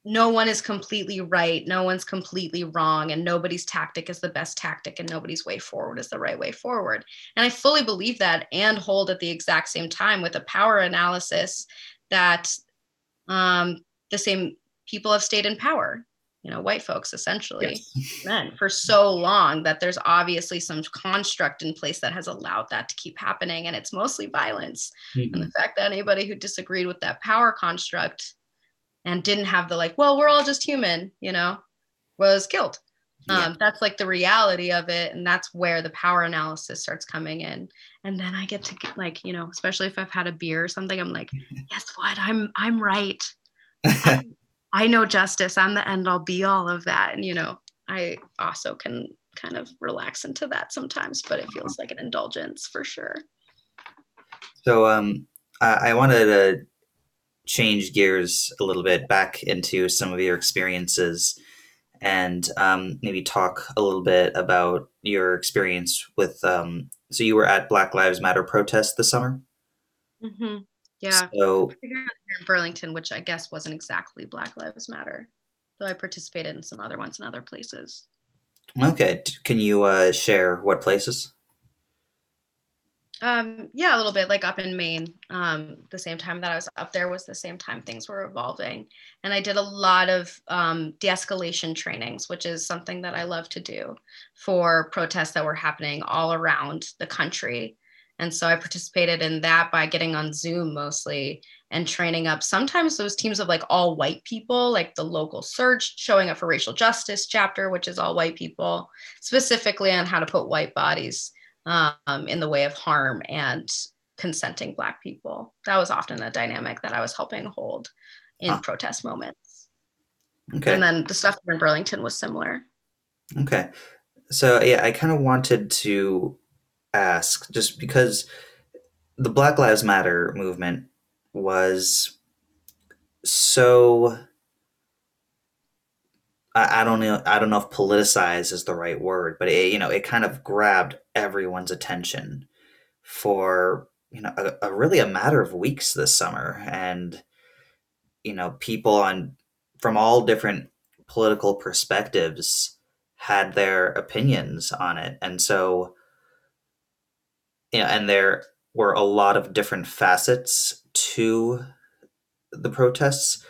no one is completely right. No one's completely wrong. And nobody's tactic is the best tactic and nobody's way forward is the right way forward. And i fully believe that and hold at the exact same time with a power analysis that um, the same people have stayed in power you know white folks essentially yes. men for so long that there's obviously some construct in place that has allowed that to keep happening and it's mostly violence mm-hmm. and the fact that anybody who disagreed with that power construct and didn't have the like well we're all just human you know was killed yeah. um, that's like the reality of it and that's where the power analysis starts coming in and then i get to get like you know especially if i've had a beer or something i'm like guess what i'm i'm right I know justice. I'm the end all be all of that. And, you know, I also can kind of relax into that sometimes, but it feels like an indulgence for sure. So um, I, I wanted to change gears a little bit back into some of your experiences and um, maybe talk a little bit about your experience with. Um, so you were at Black Lives Matter protest this summer. Mm-hmm. Yeah. So in Burlington, which I guess wasn't exactly Black Lives Matter, though I participated in some other ones in other places. Okay, can you uh, share what places? Um, yeah, a little bit like up in Maine. Um, the same time that I was up there was the same time things were evolving. And I did a lot of um, de escalation trainings, which is something that I love to do for protests that were happening all around the country. And so I participated in that by getting on Zoom mostly and training up sometimes those teams of like all white people, like the local SURJ showing up for racial justice chapter, which is all white people, specifically on how to put white bodies um, in the way of harm and consenting black people. That was often a dynamic that i was helping hold in huh. protest moments. Okay. And then the stuff in burlington was similar. Okay. So yeah i kind of wanted to ask just because the black lives matter movement was so I, I don't know I don't know if politicize is the right word, but it you know it kind of grabbed everyone's attention for you know a, a really a matter of weeks this summer, and you know people on from all different political perspectives had their opinions on it, and so know, and there were a lot of different facets to the protests.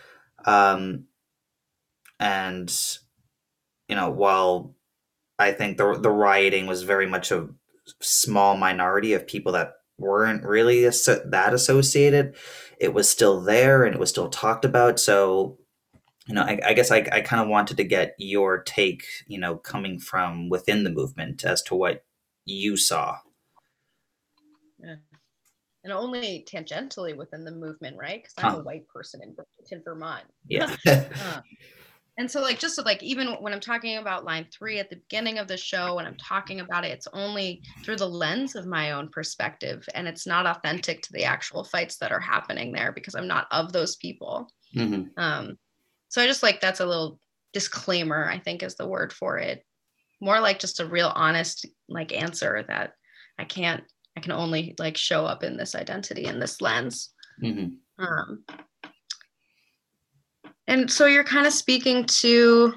Um, and you know while i think the the rioting was very much a small minority of people that weren't really that associated it was still there and it was still talked about so you know i, I guess i, I kind of wanted to get your take you know coming from within the movement as to what you saw yeah. And only tangentially within the movement right? Because i'm huh. a white person in burlington vermont. Yeah. Uh, and so like just to, like even when i'm talking about line three at the beginning of the show when i'm talking about it it's only through the lens of my own perspective and it's not authentic to the actual fights that are happening there because i'm not of those people. Mm-hmm. um, so i just like that's a little disclaimer i think is the word for it. More like just a real honest like answer that i can't i can only like show up in this identity in this lens. Mm-hmm. um, and so you're kind of speaking to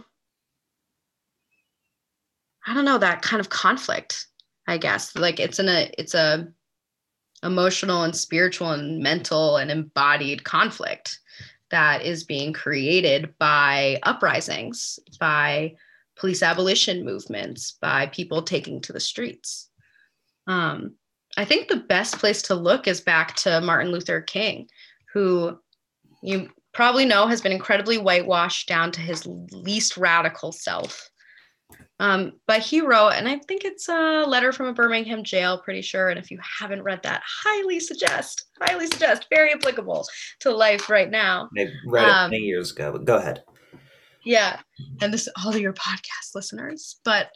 i don't know that kind of conflict i guess. Like it's in a it's a emotional and spiritual and mental and embodied conflict that is being created by uprisings by police abolition movements by people taking to the streets. Um, i think the best place to look is back to martin luther king who you probably know has been incredibly whitewashed down to his least radical self. Um, but he wrote, and I think it's a letter from a Birmingham jail, pretty sure. And if you haven't read that, highly suggest, highly suggest, very applicable to life right now. I read it um, many years ago, but go ahead. Yeah. And this all of your podcast listeners. But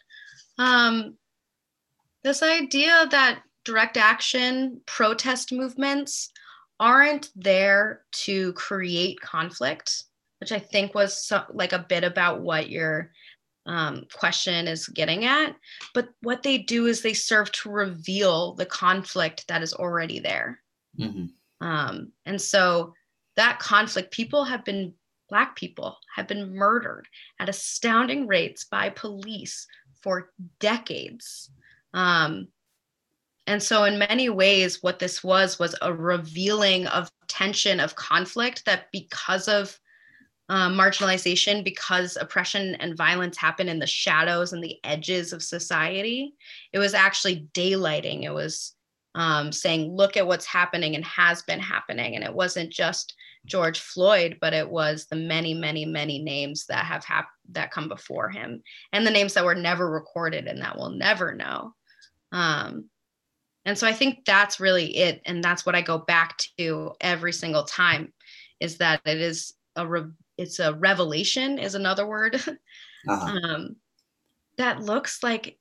um, this idea that direct action protest movements aren't there to create conflict, which I think was so, like a bit about what your um, question is getting at. But what they do is they serve to reveal the conflict that is already there. Mm-hmm. Um, and so that conflict, people have been, Black people have been murdered at astounding rates by police for decades. Um, and so, in many ways, what this was was a revealing of tension, of conflict that because of um, marginalization, because oppression and violence happen in the shadows and the edges of society, it was actually daylighting. It was um, saying, look at what's happening and has been happening. And it wasn't just George Floyd, but it was the many, many, many names that have hap- that come before him, and the names that were never recorded and that we'll never know. Um, and so I think that's really it. And that's what I go back to every single time is that it is a, re- it's a revelation is another word. Uh-huh. um, that looks like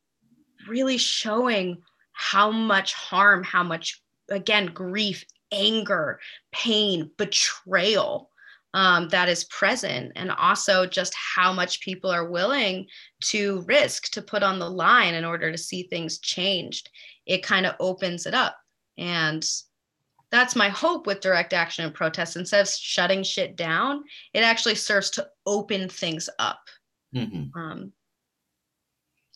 really showing how much harm, how much, again, grief, anger, pain, betrayal um, that is present, and also just how much people are willing to risk to put on the line in order to see things changed. It kind of opens it up. And that's my hope with direct action and protest. Instead of shutting shit down, it actually serves to open things up. Mm-hmm. Um,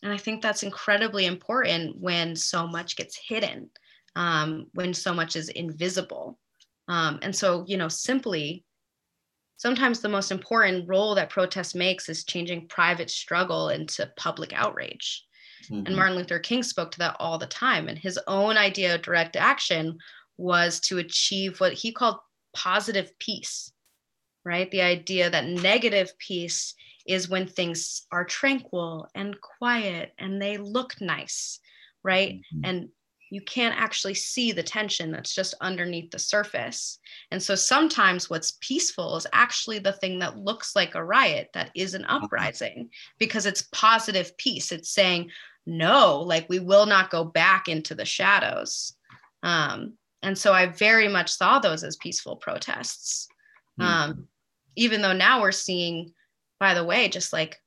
and I think that's incredibly important when so much gets hidden, um, when so much is invisible. Um, and so, you know, simply, sometimes the most important role that protest makes is changing private struggle into public outrage. Mm-hmm. And Martin Luther King spoke to that all the time. And his own idea of direct action was to achieve what he called positive peace, right? The idea that negative peace is when things are tranquil and quiet and they look nice, right? Mm-hmm. And you can't actually see the tension that's just underneath the surface. And so sometimes what's peaceful is actually the thing that looks like a riot that is an mm-hmm. uprising because it's positive peace. It's saying, no, like we will not go back into the shadows. Um, and so I very much saw those as peaceful protests. Mm-hmm. Um, even though now we're seeing by the way, just like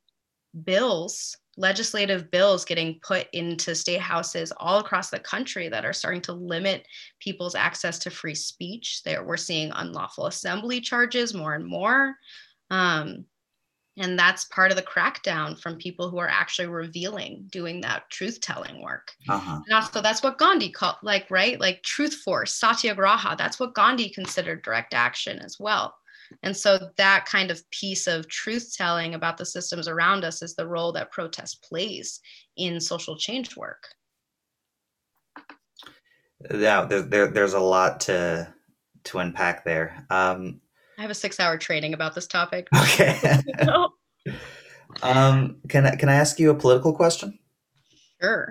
bills, legislative bills getting put into state houses all across the country that are starting to limit people's access to free speech. There, we're seeing unlawful assembly charges more and more. Um, and that's part of the crackdown from people who are actually revealing doing that truth telling work uh-huh. and also that's what gandhi called like right like truth force satyagraha that's what gandhi considered direct action as well and so that kind of piece of truth telling about the systems around us is the role that protest plays in social change work. Yeah, there, there, there's a lot to to unpack there. Um, I have a six hour training about this topic. Okay. um, can I can I ask you a political question? Sure.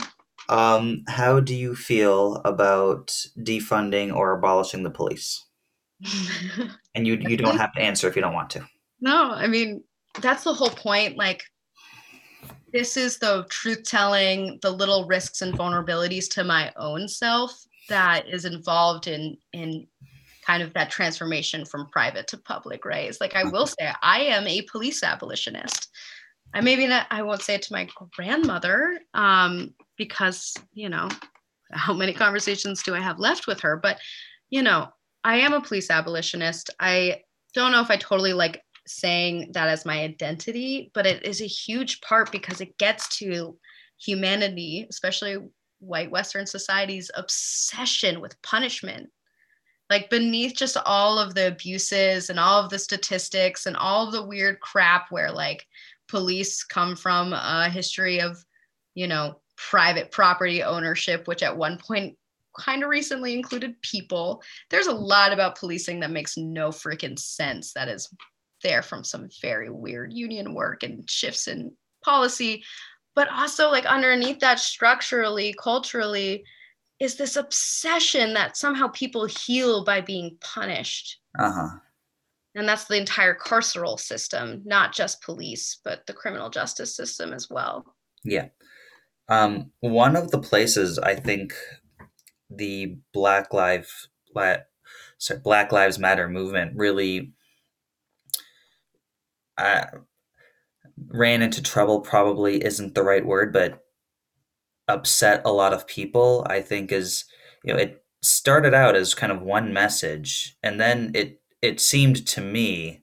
Um, how do you feel about defunding or abolishing the police? and you you don't have to answer if you don't want to. No, I mean that's the whole point. Like this is the truth telling, the little risks and vulnerabilities to my own self that is involved in in kind of that transformation from private to public, right? It's like I will say I am a police abolitionist. I maybe not I won't say it to my grandmother um, because, you know, how many conversations do I have left with her? But, you know, I am a police abolitionist. I don't know if I totally like saying that as my identity, but it is a huge part because it gets to humanity, especially white Western society's obsession with punishment. Like beneath just all of the abuses and all of the statistics and all of the weird crap where like police come from a history of, you know, private property ownership, which at one point kind of recently included people. There's a lot about policing that makes no freaking sense that is there from some very weird union work and shifts in policy. But also, like underneath that, structurally, culturally, is this obsession that somehow people heal by being punished. Uh-huh. And that's the entire carceral system, not just police, but the criminal justice system as well. Yeah. Um, one of the places I think the Black Lives sorry, Black Lives Matter movement really uh, ran into trouble. Probably isn't the right word, but upset a lot of people. I think is you know it started out as kind of one message, and then it it seemed to me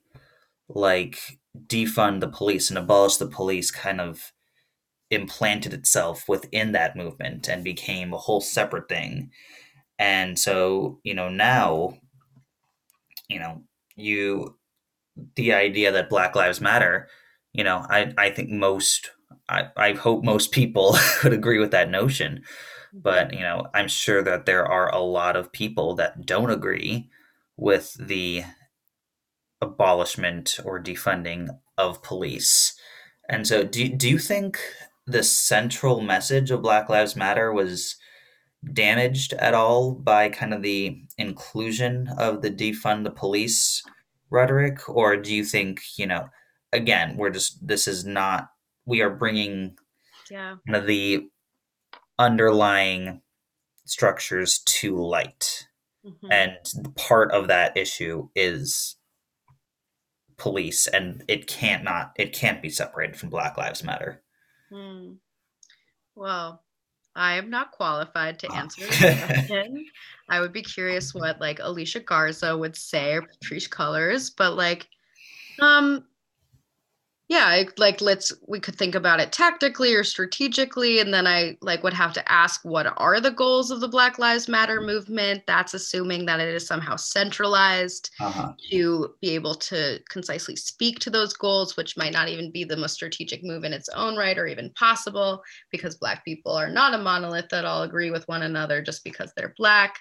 like defund the police and abolish the police kind of implanted itself within that movement and became a whole separate thing. And so, you know, now, you know, you, the idea that Black Lives Matter, you know, I, I think most, I, I hope most people would agree with that notion. Mm-hmm. But, you know, I'm sure that there are a lot of people that don't agree with the abolishment or defunding of police. And so, do, do you think the central message of Black Lives Matter was damaged at all by kind of the inclusion of the defund the police rhetoric or do you think you know again we're just this is not we are bringing Yeah. One of the underlying structures to light. Mm-hmm. And part of that issue is police and it can't not it can't be separated from Black Lives Matter. Hmm. Well, I am not qualified to ah. answer question. I would be curious what like Alicia Garza would say or Patrisse Cullors, but like um yeah like let's we could think about it tactically or strategically and then i like would have to ask what are the goals of the black lives matter movement that's assuming that it is somehow centralized uh-huh. to be able to concisely speak to those goals which might not even be the most strategic move in its own right or even possible because black people are not a monolith that all agree with one another just because they're black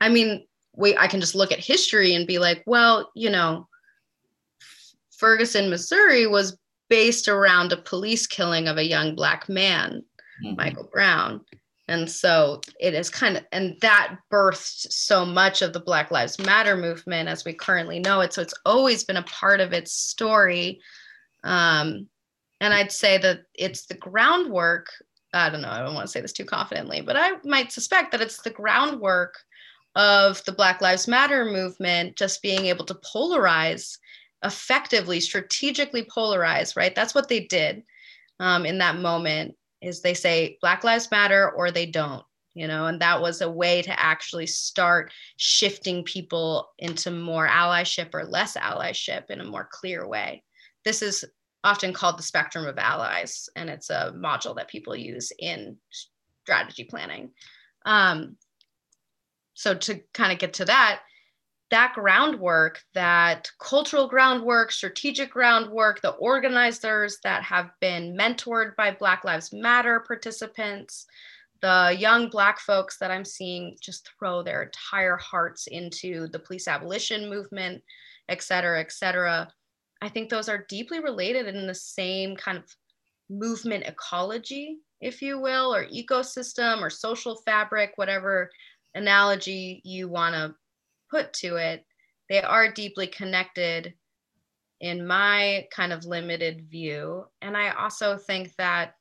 i mean we i can just look at history and be like well you know Ferguson, Missouri was based around a police killing of a young black man, mm-hmm. Michael Brown. And so it is kind of, and that birthed so much of the Black Lives Matter movement as we currently know it. So it's always been a part of its story. Um, and I'd say that it's the groundwork. I don't know, I don't want to say this too confidently, but I might suspect that it's the groundwork of the Black Lives Matter movement just being able to polarize effectively strategically polarize right? That's what they did um, in that moment is they say black lives matter or they don't you know and that was a way to actually start shifting people into more allyship or less allyship in a more clear way. This is often called the spectrum of allies and it's a module that people use in strategy planning. Um, so to kind of get to that that groundwork, that cultural groundwork, strategic groundwork, the organizers that have been mentored by Black Lives Matter participants, the young Black folks that I'm seeing just throw their entire hearts into the police abolition movement, et cetera, et cetera. I think those are deeply related in the same kind of movement ecology, if you will, or ecosystem or social fabric, whatever analogy you want to put to it, they are deeply connected in my kind of limited view. And I also think that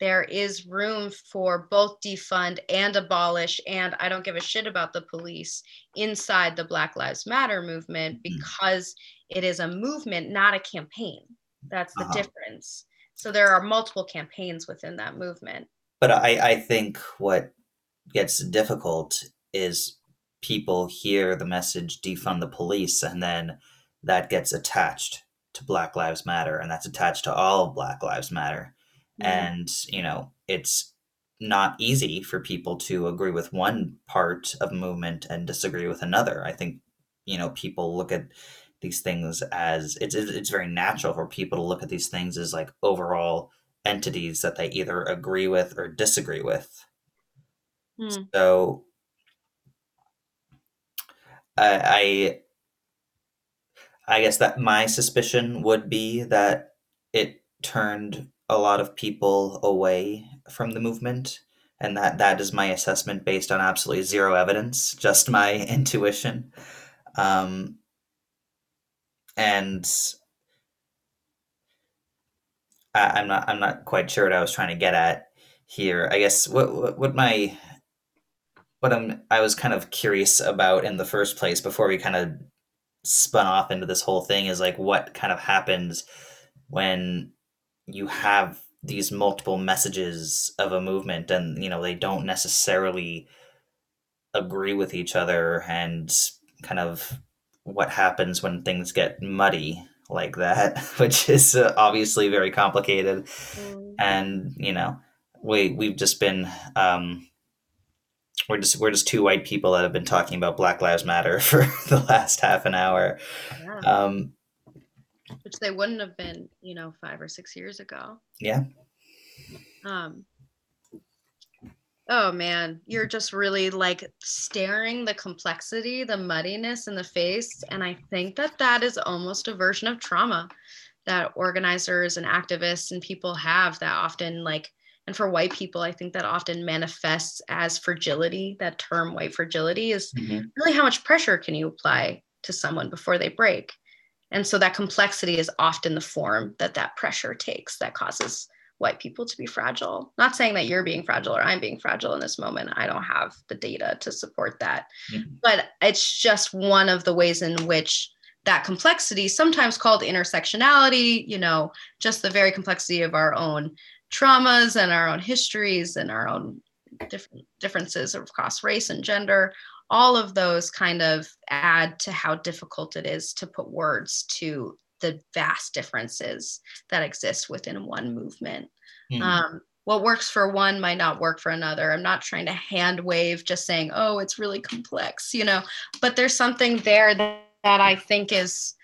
there is room for both defund and abolish and I don't give a shit about the police inside the Black Lives Matter movement mm-hmm. because it is a movement, not a campaign. That's the uh-huh. difference. So there are multiple campaigns within that movement. But I, I think what gets difficult is people hear the message defund the police and then that gets attached to black lives matter and that's attached to all black lives matter. And you know it's not easy for people to agree with one part of movement and disagree with another. I think you know people look at these things as it's it's very natural for people to look at these things as like overall entities that they either agree with or disagree with. Mm. so I, I guess that my suspicion would be that it turned a lot of people away from the movement and that that is my assessment based on absolutely zero evidence just my intuition. Um, and I, am not i'm not quite sure what i was trying to get at here. I guess what what, what my what I'm I was kind of curious about in the first place before we kind of spun off into this whole thing is like what kind of happens when you have these multiple messages of a movement and you know they don't necessarily agree with each other and kind of what happens when things get muddy like that which is obviously very complicated mm. and you know we we've just been um we're just we're just two white people that have been talking about Black Lives Matter for the last half an hour. Yeah. Um, Which they wouldn't have been, you know, five or six years ago. Yeah. Um. Oh man, you're just really like staring the complexity, the muddiness in the face, and I think that that is almost a version of trauma that organizers and activists and people have that often like and for white people i think that often manifests as fragility that term white fragility is mm-hmm. really how much pressure can you apply to someone before they break and so that complexity is often the form that that pressure takes that causes white people to be fragile. Not saying that you're being fragile or I'm being fragile in this moment. I don't have the data to support that. Mm-hmm. But it's just one of the ways in which that complexity, sometimes called intersectionality, you know, just the very complexity of our own traumas and our own histories and our own different differences across race and gender, all of those kind of add to how difficult it is to put words to the vast differences that exist within one movement. Mm. Um, what works for one might not work for another. I'm not trying to hand wave just saying, oh, it's really complex, you know, but there's something there that, that I think is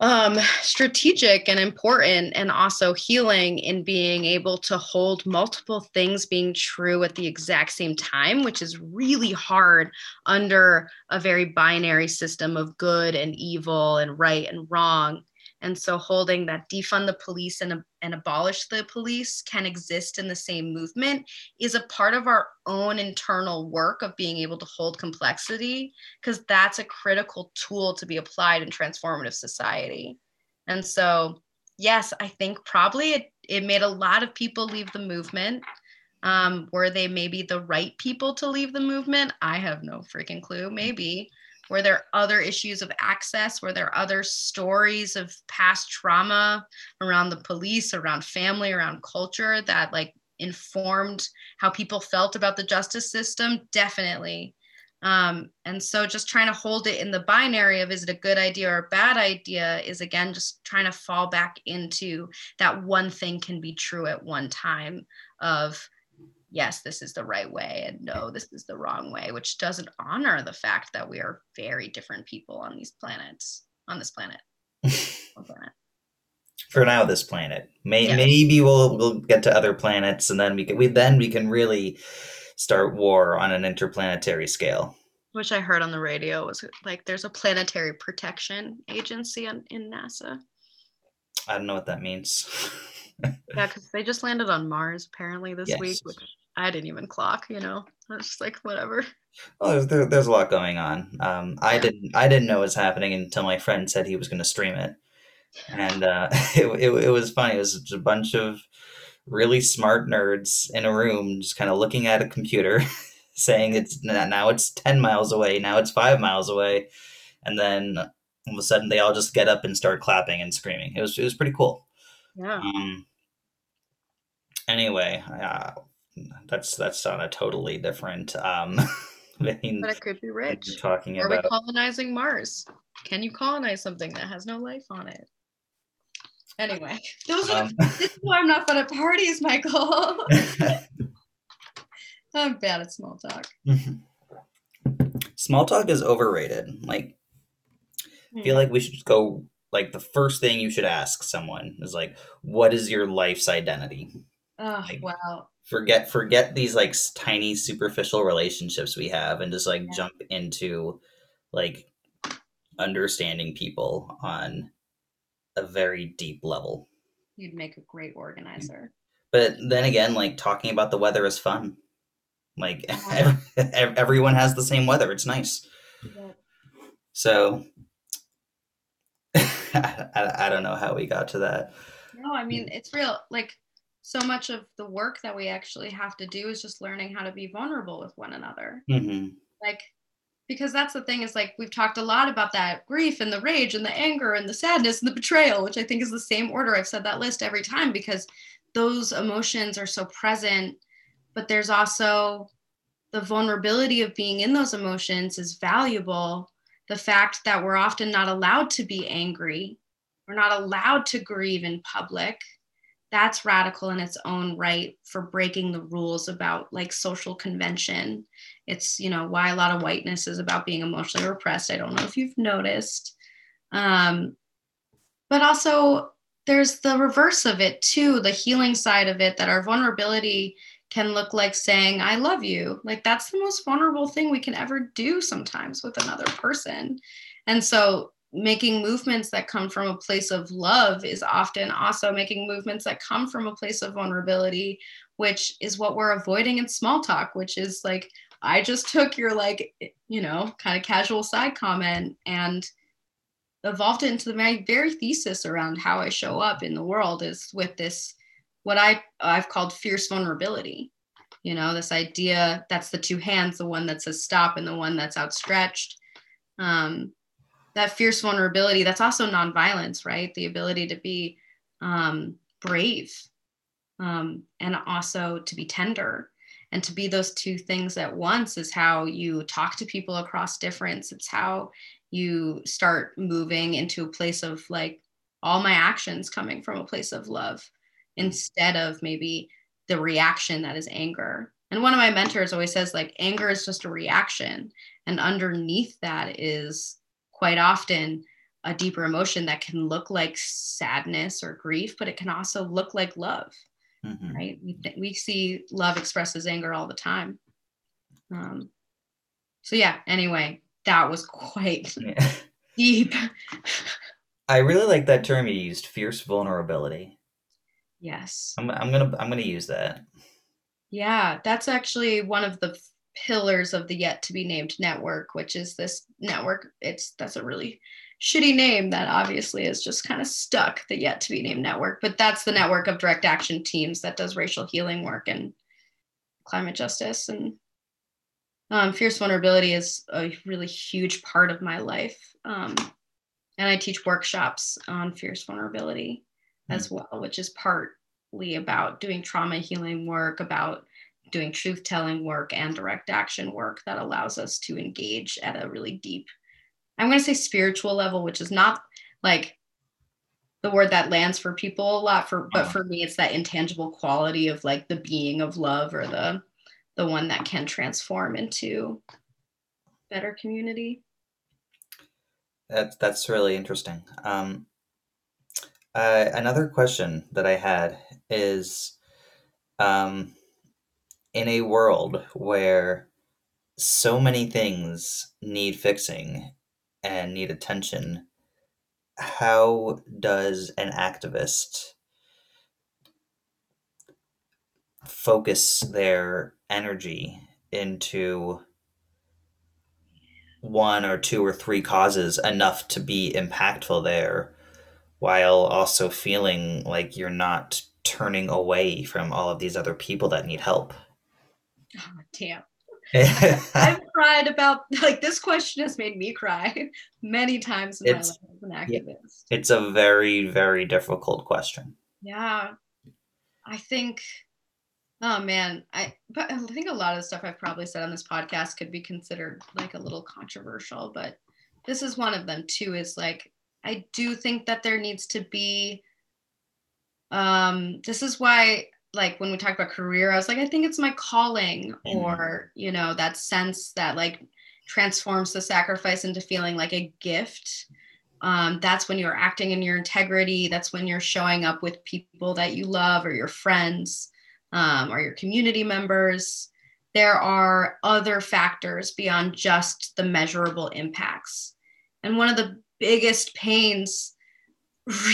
um, strategic and important and also healing in being able to hold multiple things being true at the exact same time, which is really hard under a very binary system of good and evil and right and wrong. And so holding that defund the police and, and abolish the police can exist in the same movement is a part of our own internal work of being able to hold complexity, because that's a critical tool to be applied in transformative society. And so, yes, I think probably it, it made a lot of people leave the movement. Um, were they maybe the right people to leave the movement? I have no freaking clue. Maybe. Were there other issues of access? Were there other stories of past trauma around the police, around family, around culture that like informed how people felt about the justice system? Definitely. Um, and so just trying to hold it in the binary of is it a good idea or a bad idea is again just trying to fall back into that one thing can be true at one time of yes, this is the right way, and no, this is the wrong way, which doesn't honor the fact that we are very different people on these planets, on this planet. For now, this planet. May, yeah. Maybe we'll we'll get to other planets, and then we can we then we can really start war on an interplanetary scale. Which I heard on the radio was like there's a planetary protection agency in, in NASA. I don't know what that means. yeah, because they just landed on Mars apparently this yes. week, which I didn't even clock, you know. I was just like, whatever. Well, there's, there, there's a lot going on. Um, I didn't I didn't know it was happening until my friend said he was going to stream it, and uh, it, it, it was funny. It was just a bunch of really smart nerds in a room, just kind of looking at a computer, saying it's now it's ten miles away, now it's five miles away, and then all of a sudden they all just get up and start clapping and screaming. It was it was pretty cool. Yeah. Um, anyway, uh, that's that's on a totally different um I but it could be rich. Talking Are about we colonizing Mars? Can you colonize something that has no life on it? Anyway, those are um, this is why I'm not fun at parties, Michael. I'm bad at small talk. Small talk is overrated. Like, I feel hmm. like we should go. Like the first thing you should ask someone is like, "What is your life's identity?" Oh like, wow! Forget forget these like tiny superficial relationships we have and just like yeah. jump into like understanding people on a very deep level you'd make a great organizer but then again like talking about the weather is fun like yeah. everyone has the same weather it's nice yeah. so I, I don't know how we got to that no i mean it's real like so much of the work that we actually have to do is just learning how to be vulnerable with one another. Mm-hmm. Like, because that's the thing is like we've talked a lot about that grief and the rage and the anger and the sadness and the betrayal, which I think is the same order. I've said that list every time because those emotions are so present, but there's also the vulnerability of being in those emotions is valuable. The fact that we're often not allowed to be angry, we're not allowed to grieve in public that's radical in its own right for breaking the rules about like social convention. It's you know why a lot of whiteness is about being emotionally repressed. I don't know if you've noticed. Um, but also there's the reverse of it too the healing side of it that our vulnerability can look like saying i love you. Like that's the most vulnerable thing we can ever do sometimes with another person. And so making movements that come from a place of love is often also making movements that come from a place of vulnerability which is what we're avoiding in small talk which is like i just took your like you know kind of casual side comment and evolved it into my very thesis around how i show up in the world is with this what I I've called fierce vulnerability. You know, this idea that's the two hands, the one that says stop and the one that's outstretched. Um, that fierce vulnerability, that's also nonviolence, right? The ability to be um, brave um, and also to be tender. And to be those two things at once is how you talk to people across difference. It's how you start moving into a place of like all my actions coming from a place of love instead of maybe the reaction that is anger. And one of my mentors always says, like, anger is just a reaction. And underneath that is quite often a deeper emotion that can look like sadness or grief, but it can also look like love, mm-hmm. right? We, th- we see love expresses anger all the time. Um, so, yeah, anyway, that was quite yeah. deep. I really like that term you used, fierce vulnerability. Yes. I'm, I'm gonna I'm gonna use that. Yeah, that's actually one of the pillars of the yet to be named network, which is this network. It's that's a really shitty name that obviously is just kind of stuck, the yet to be named network. But that's the network of direct action teams that does racial healing work and climate justice. And um, fierce vulnerability is a really huge part of my life. Um, and I teach workshops on fierce vulnerability mm. as well, which is partly about doing trauma healing work, about doing truth telling work and direct action work that allows us to engage at a really deep, I'm going to say spiritual level, which is not like the word that lands for people a lot for but for me it's that intangible quality of like the being of love or the the one that can transform into better community. That's that's really interesting. Um, uh, another question that i had is um, in a world where so many things need fixing and need attention, how does an activist focus their energy into one or two or three causes enough to be impactful there while also feeling like you're not turning away from all of these other people that need help? Oh, damn. I've cried about like this question has made me cry many times in it's, my life as an activist. It's a very, very difficult question. Yeah. I think oh man, I but I think a lot of the stuff I've probably said on this podcast could be considered like a little controversial, but this is one of them too, is like I do think that there needs to be um this is why like when we talk about career, I was like, I think it's my calling, mm-hmm. or you know, that sense that like transforms the sacrifice into feeling like a gift. Um, that's when you're acting in your integrity. That's when you're showing up with people that you love, or your friends, um, or your community members. There are other factors beyond just the measurable impacts. And one of the biggest pains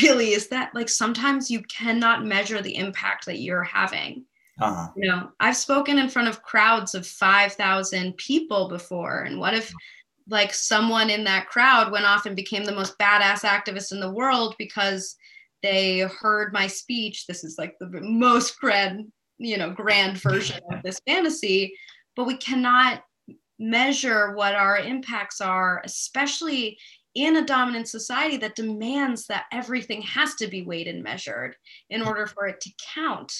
really is that like sometimes you cannot measure the impact that you're having. Uh-huh. You know, I've spoken in front of crowds of 5,000 people before. And what if like someone in that crowd went off and became the most badass activist in the world because they heard my speech? This is like the most grand, you know, grand version of this fantasy, but we cannot measure what our impacts are, especially in a dominant society that demands that everything has to be weighed and measured in order for it to count.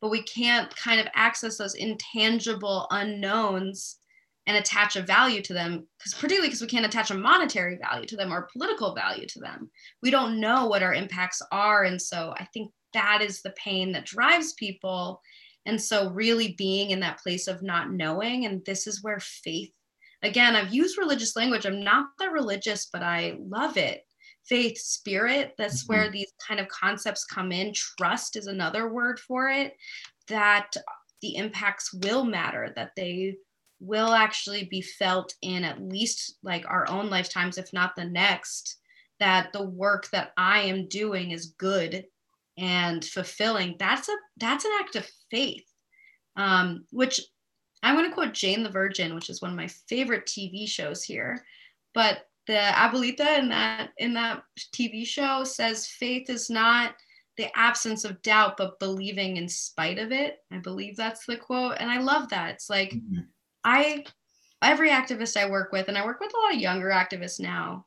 But we can't kind of access those intangible unknowns and attach a value to them because particularly because we can't attach a monetary value to them or political value to them we don't know what our impacts are and so i think that is the pain that drives people and so really being in that place of not knowing and this is where faith again, I've used religious language. I'm not that religious, but I love it. Faith, spirit, that's mm-hmm. where these kind of concepts come in. Trust is another word for it, that the impacts will matter, that they will actually be felt in at least like our own lifetimes, if not the next, that the work that I am doing is good and fulfilling. That's a that's an act of faith. Um, which I'm going to quote Jane the Virgin, which is one of my favorite TV shows here. But the Abuelita in that in that TV show says faith is not the absence of doubt but believing in spite of it i believe that's the quote and i love that it's like mm-hmm. i every activist i work with and i work with a lot of younger activists now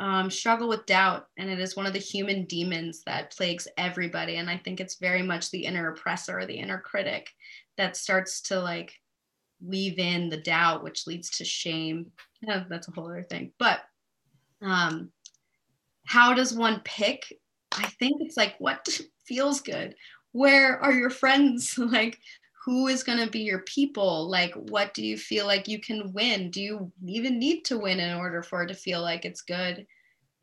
um, struggle with doubt and it is one of the human demons that plagues everybody and i think it's very much the inner oppressor or the inner critic that starts to like weave in the doubt which leads to shame yeah, that's a whole other thing but um, how does one pick I think it's like what feels good. Where are your friends? like who is going to be your people? Like what do you feel like you can win? Do you even need to win in order for it to feel like it's good?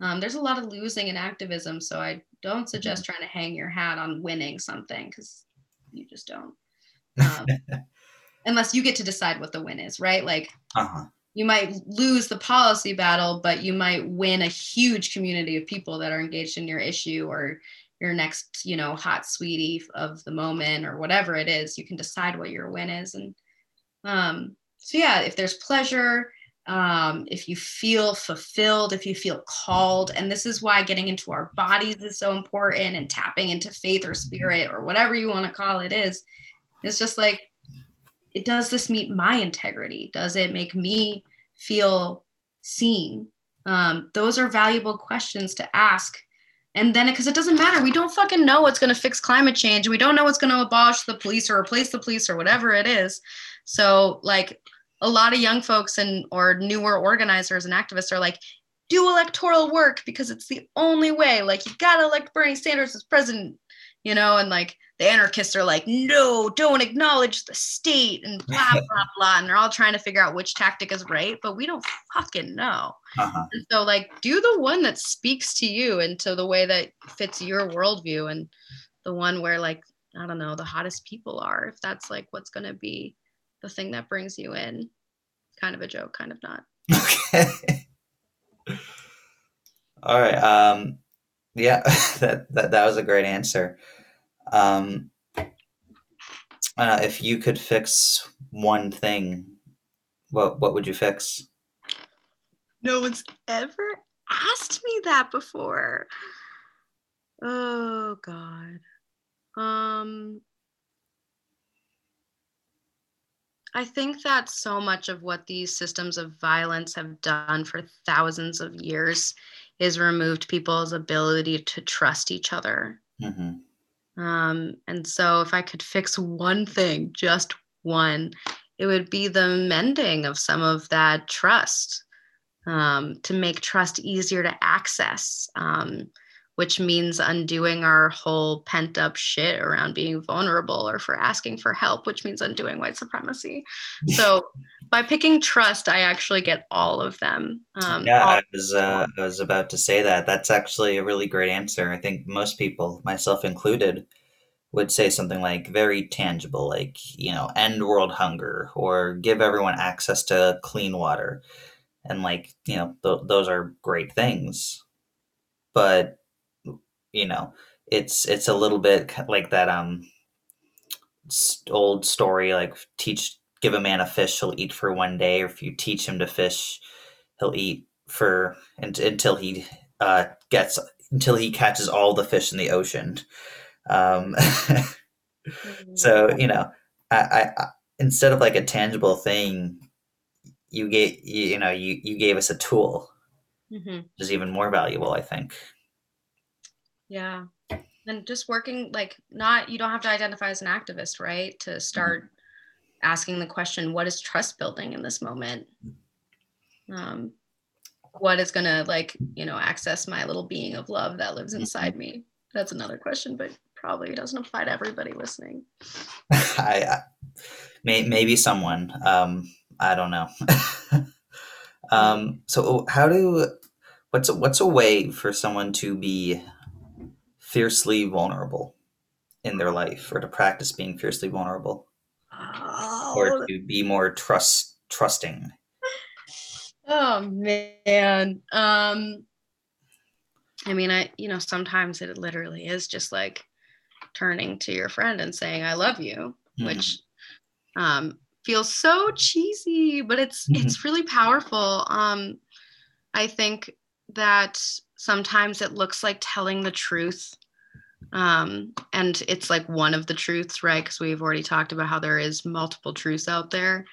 Um, there's a lot of losing in activism, so I don't suggest trying to hang your hat on winning something because you just don't. Um, unless you get to decide what the win is, right? Like uh-huh you might lose the policy battle, but you might win a huge community of people that are engaged in your issue or your next, you know, hot sweetie of the moment or whatever it is. You can decide what your win is. And um, so, yeah, if there's pleasure, um, if you feel fulfilled, if you feel called, and this is why getting into our bodies is so important and tapping into faith or spirit or whatever you want to call it is, it's just like it does this meet my integrity? Does it make me feel seen? Um, those are valuable questions to ask. And then, because it doesn't matter, we don't fucking know what's going to fix climate change. We don't know what's going to abolish the police or replace the police or whatever it is. So, like, a lot of young folks and or newer organizers and activists are like, do electoral work because it's the only way. Like, you gotta elect Bernie Sanders as president, you know, and like the anarchists are like, no, don't acknowledge the state and blah, blah, blah. And they're all trying to figure out which tactic is right, but we don't fucking know. Uh-huh. And so, like, do the one that speaks to you and to the way that fits your worldview and the one where, like, I don't know, the hottest people are, if that's like what's going to be the thing that brings you in. Kind of a joke, kind of not. Okay. all right. Um, yeah, that, that, that was a great answer. Um, uh, if you could fix one thing, what what would you fix? No one's ever asked me that before. Oh God. Um, I think that so much of what these systems of violence have done for thousands of years is removed people's ability to trust each other. Mm-hmm. Um, and so, if I could fix one thing, just one, it would be the mending of some of that trust um, to make trust easier to access, um, which means undoing our whole pent up shit around being vulnerable or for asking for help, which means undoing white supremacy. So, by picking trust, I actually get all of them. Um, yeah, I was uh, I was about to say that. That's actually a really great answer. I think most people, myself included, would say something like very tangible, like you know, end world hunger or give everyone access to clean water, and like you know, th- those are great things. But you know, it's it's a little bit like that um old story like teach give a man a fish, he'll eat for one day, or if you teach him to fish, he'll eat for and, until he uh, gets until he catches all the fish in the ocean. Um, so you know, I, I, I, instead of like a tangible thing, you get you, you know you you gave us a tool, mm-hmm. which is even more valuable, I think. Yeah, and just working like not you don't have to identify as an activist, right? To start. Mm-hmm asking the question what is trust building in this moment um, what is going to like you know access my little being of love that lives inside me that's another question but probably doesn't apply to everybody listening I, I may, maybe someone um, i don't know um, so how do what's what's a way for someone to be fiercely vulnerable in their life or to practice being fiercely vulnerable oh. or to be more trust trusting? Oh man. Um I mean, I you know, sometimes it literally is just like turning to your friend and saying I love you, mm. which um feels so cheesy, but it's mm-hmm. it's really powerful. Um I think that sometimes it looks like telling the truth Um, and it's like one of the truths, right? Because we've already talked about how there is multiple truths out there.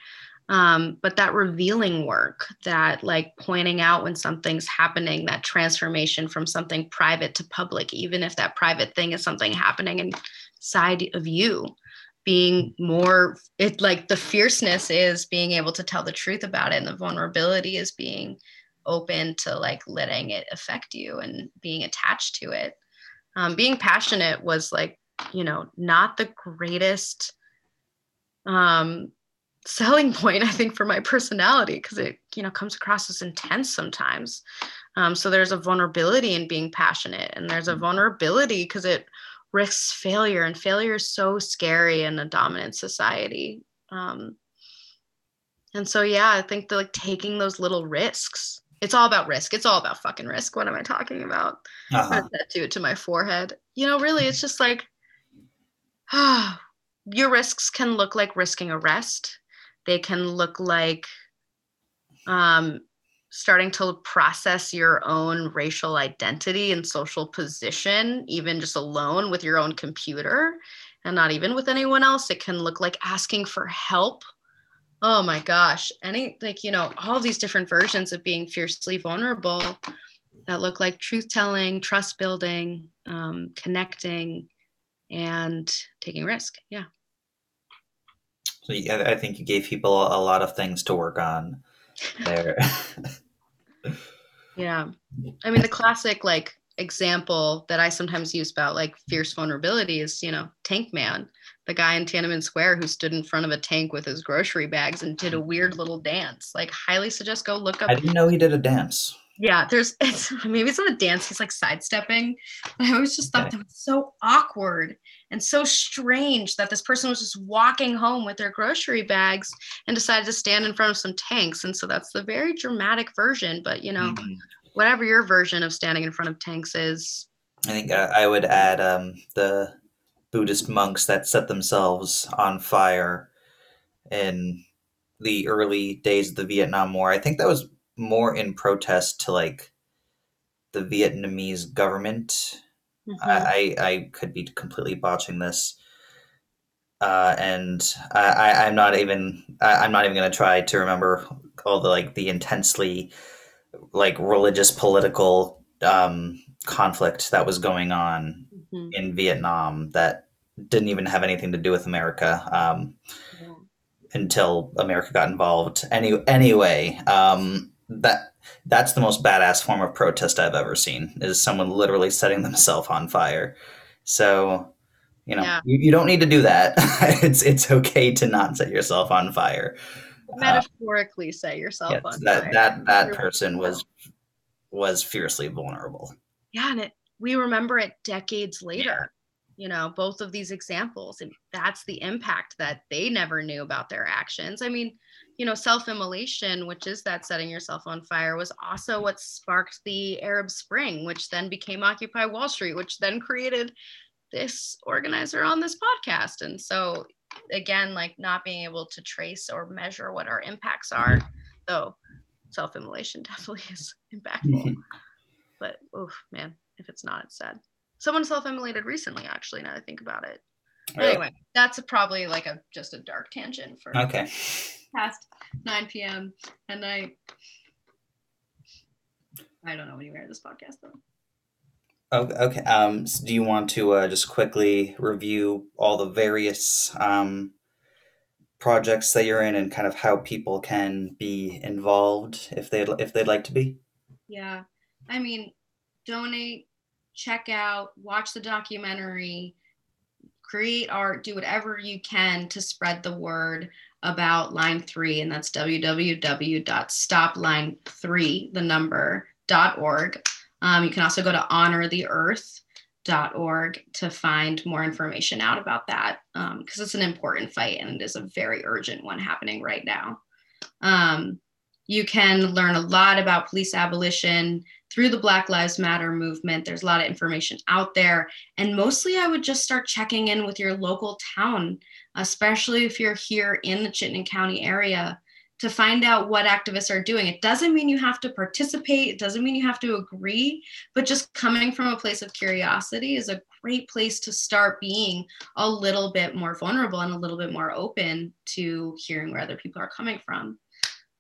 Um, but that revealing work, that like pointing out when something's happening, that transformation from something private to public, even if that private thing is something happening inside of you, being more, it like the fierceness is being able to tell the truth about it, and the vulnerability is being open to like letting it affect you and being attached to it. Um, being passionate was like, you know, not the greatest um selling point i think for my personality because it you know comes across as intense sometimes um, so there's a vulnerability in being passionate and there's a mm-hmm. vulnerability because it risks failure and failure is so scary in a dominant society um, and so yeah i think that like taking those little risks it's all about risk it's all about fucking risk what am i talking about uh-huh. tattoo it to my forehead you know really it's just like ah your risks can look like risking arrest they can look like um, starting to process your own racial identity and social position, even just alone with your own computer and not even with anyone else. It can look like asking for help. Oh my gosh. Any, like, you know, all these different versions of being fiercely vulnerable that look like truth telling, trust building, um, connecting, and taking risk. Yeah. So yeah, I think you gave people a lot of things to work on there. yeah. I mean, the classic like example that I sometimes use about like fierce vulnerability is, you know, Tank Man, the guy in Tiananmen Square who stood in front of a tank with his grocery bags and did a weird little dance. Like, highly suggest go look up. I didn't know he did a dance. Yeah, there's it's maybe it's not a dance. He's like sidestepping. I always just thought okay. that was so awkward and so strange that this person was just walking home with their grocery bags and decided to stand in front of some tanks. And so that's the very dramatic version. But you know, mm-hmm. Whatever your version of standing in front of tanks is. I think uh, I would add um, the Buddhist monks that set themselves on fire in the early days of the Vietnam War. I think that was more in protest to like the Vietnamese government Mm-hmm. I, I could be completely botching this. Uh, and I, I'm not even I, am not even gonna try to remember all the like the intensely like religious political um, conflict that was going on mm-hmm. in Vietnam that didn't even have anything to do with America um, yeah. until America got involved. Any anyway, um, that that's the most badass form of protest I've ever seen is someone literally setting themselves on fire. So, you know, yeah. you, you, don't need to do that. it's it's okay to not set yourself on fire. Metaphorically uh, set yourself yes, on that, fire. That that person was was fiercely vulnerable. Yeah, and it, we remember it decades later. Yeah. You know, both of these examples, and that's the impact that they never knew about their actions. I mean, you know, self-immolation, which is that setting yourself on fire, was also what sparked the Arab Spring, which then became Occupy Wall Street, which then created this organizer on this podcast. And so again, like not being able to trace or measure what our impacts are, though self-immolation definitely is impactful. Mm-hmm. but oh man, if it's not, it's sad. Someone self-immolated recently, actually, now I think about it. Anyway, that's probably like a just a dark tangent for okay past 9 p.m. And I I don't know when you air this podcast though. Okay. okay. Um, so do you want to uh, just quickly review all the various um, projects that you're in and kind of how people can be involved if they if they'd like to be? Yeah, I mean, donate, check out, watch the documentary, create art, do whatever you can to spread the word about line three, and that's www.stopline3, the number, dot .org. Um, you can also go to honortheearth.org to find more information out about that because um, it's an important fight and it is a very urgent one happening right now. Um, you can learn a lot about police abolition through the Black Lives Matter movement. There's a lot of information out there. And mostly, I would just start checking in with your local town especially if you're here in the Chittenden County area, to find out what activists are doing. It doesn't mean you have to participate, it doesn't mean you have to agree, but just coming from a place of curiosity is a great place to start being a little bit more vulnerable and a little bit more open to hearing where other people are coming from.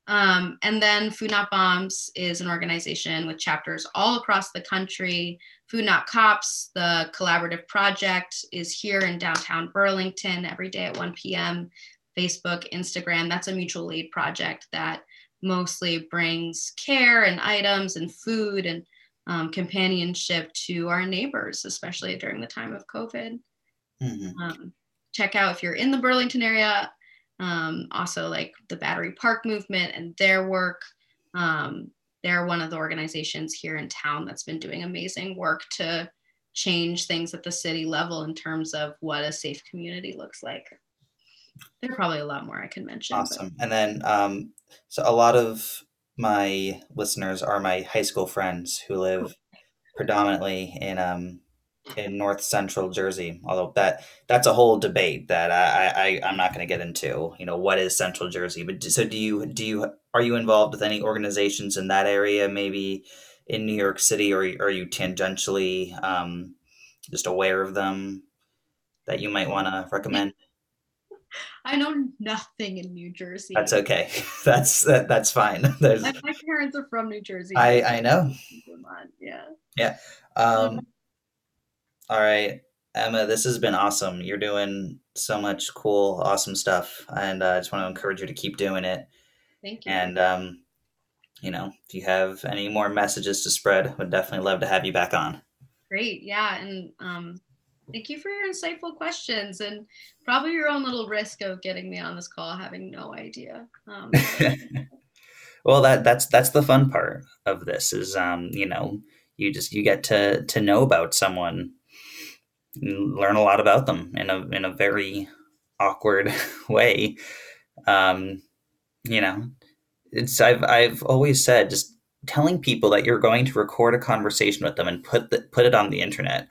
Um, and then Food Not Bombs is an organization with chapters all across the country. Food Not Cops, the collaborative project, is here in downtown Burlington every day at 1 p.m. Facebook, Instagram. That's a mutual aid project that mostly brings care and items and food and um, companionship to our neighbors, especially during the time of COVID. Mm-hmm. Um, check out if you're in the Burlington area, um, also like the Battery Park movement and their work. Um, they're one of the organizations here in town that's been doing amazing work to change things at the city level in terms of what a safe community looks like. There are probably a lot more I can mention. Awesome. But. And then, um, so a lot of my listeners are my high school friends who live predominantly in um, in north central Jersey. Although that that's a whole debate that I, I I'm not going to get into. You know what is central Jersey? But so do you do you are you involved with any organizations in that area? Maybe in New York City, or are you tangentially um, just aware of them that you might want to recommend? I know nothing in New Jersey. That's okay. That's that, that's fine. There's, my, my parents are from New Jersey. I I know. Yeah. Yeah. Um, all right, Emma, this has been awesome. You're doing so much cool, awesome stuff, and uh, I just want to encourage you to keep doing it. Thank you. And um, you know, if you have any more messages to spread, I would definitely love to have you back on. Great, yeah, and um, thank you for your insightful questions and probably your own little risk of getting me on this call, having no idea. Um, well, that that's that's the fun part of this is, um, you know, you just you get to to know about someone learn a lot about them in a in a very awkward way. Um, you know, it's I've I've always said just telling people that you're going to record a conversation with them and put the, put it on the internet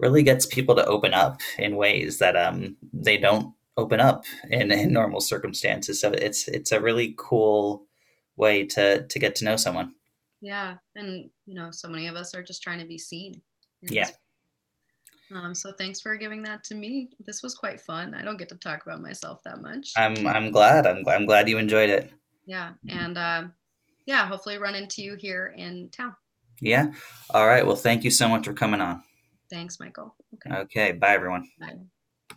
really gets people to open up in ways that um, they don't open up in, in normal circumstances. So it's it's a really cool way to to get to know someone. Yeah, and you know, so many of us are just trying to be seen. Yeah. Um, so thanks for giving that to me. This was quite fun. I don't get to talk about myself that much. I'm I'm glad. I'm I'm glad you enjoyed it. Yeah, and uh, yeah, hopefully run into you here in town. Yeah. All right. Well, thank you so much for coming on. Thanks, Michael. Okay. Okay. Bye, everyone. Bye.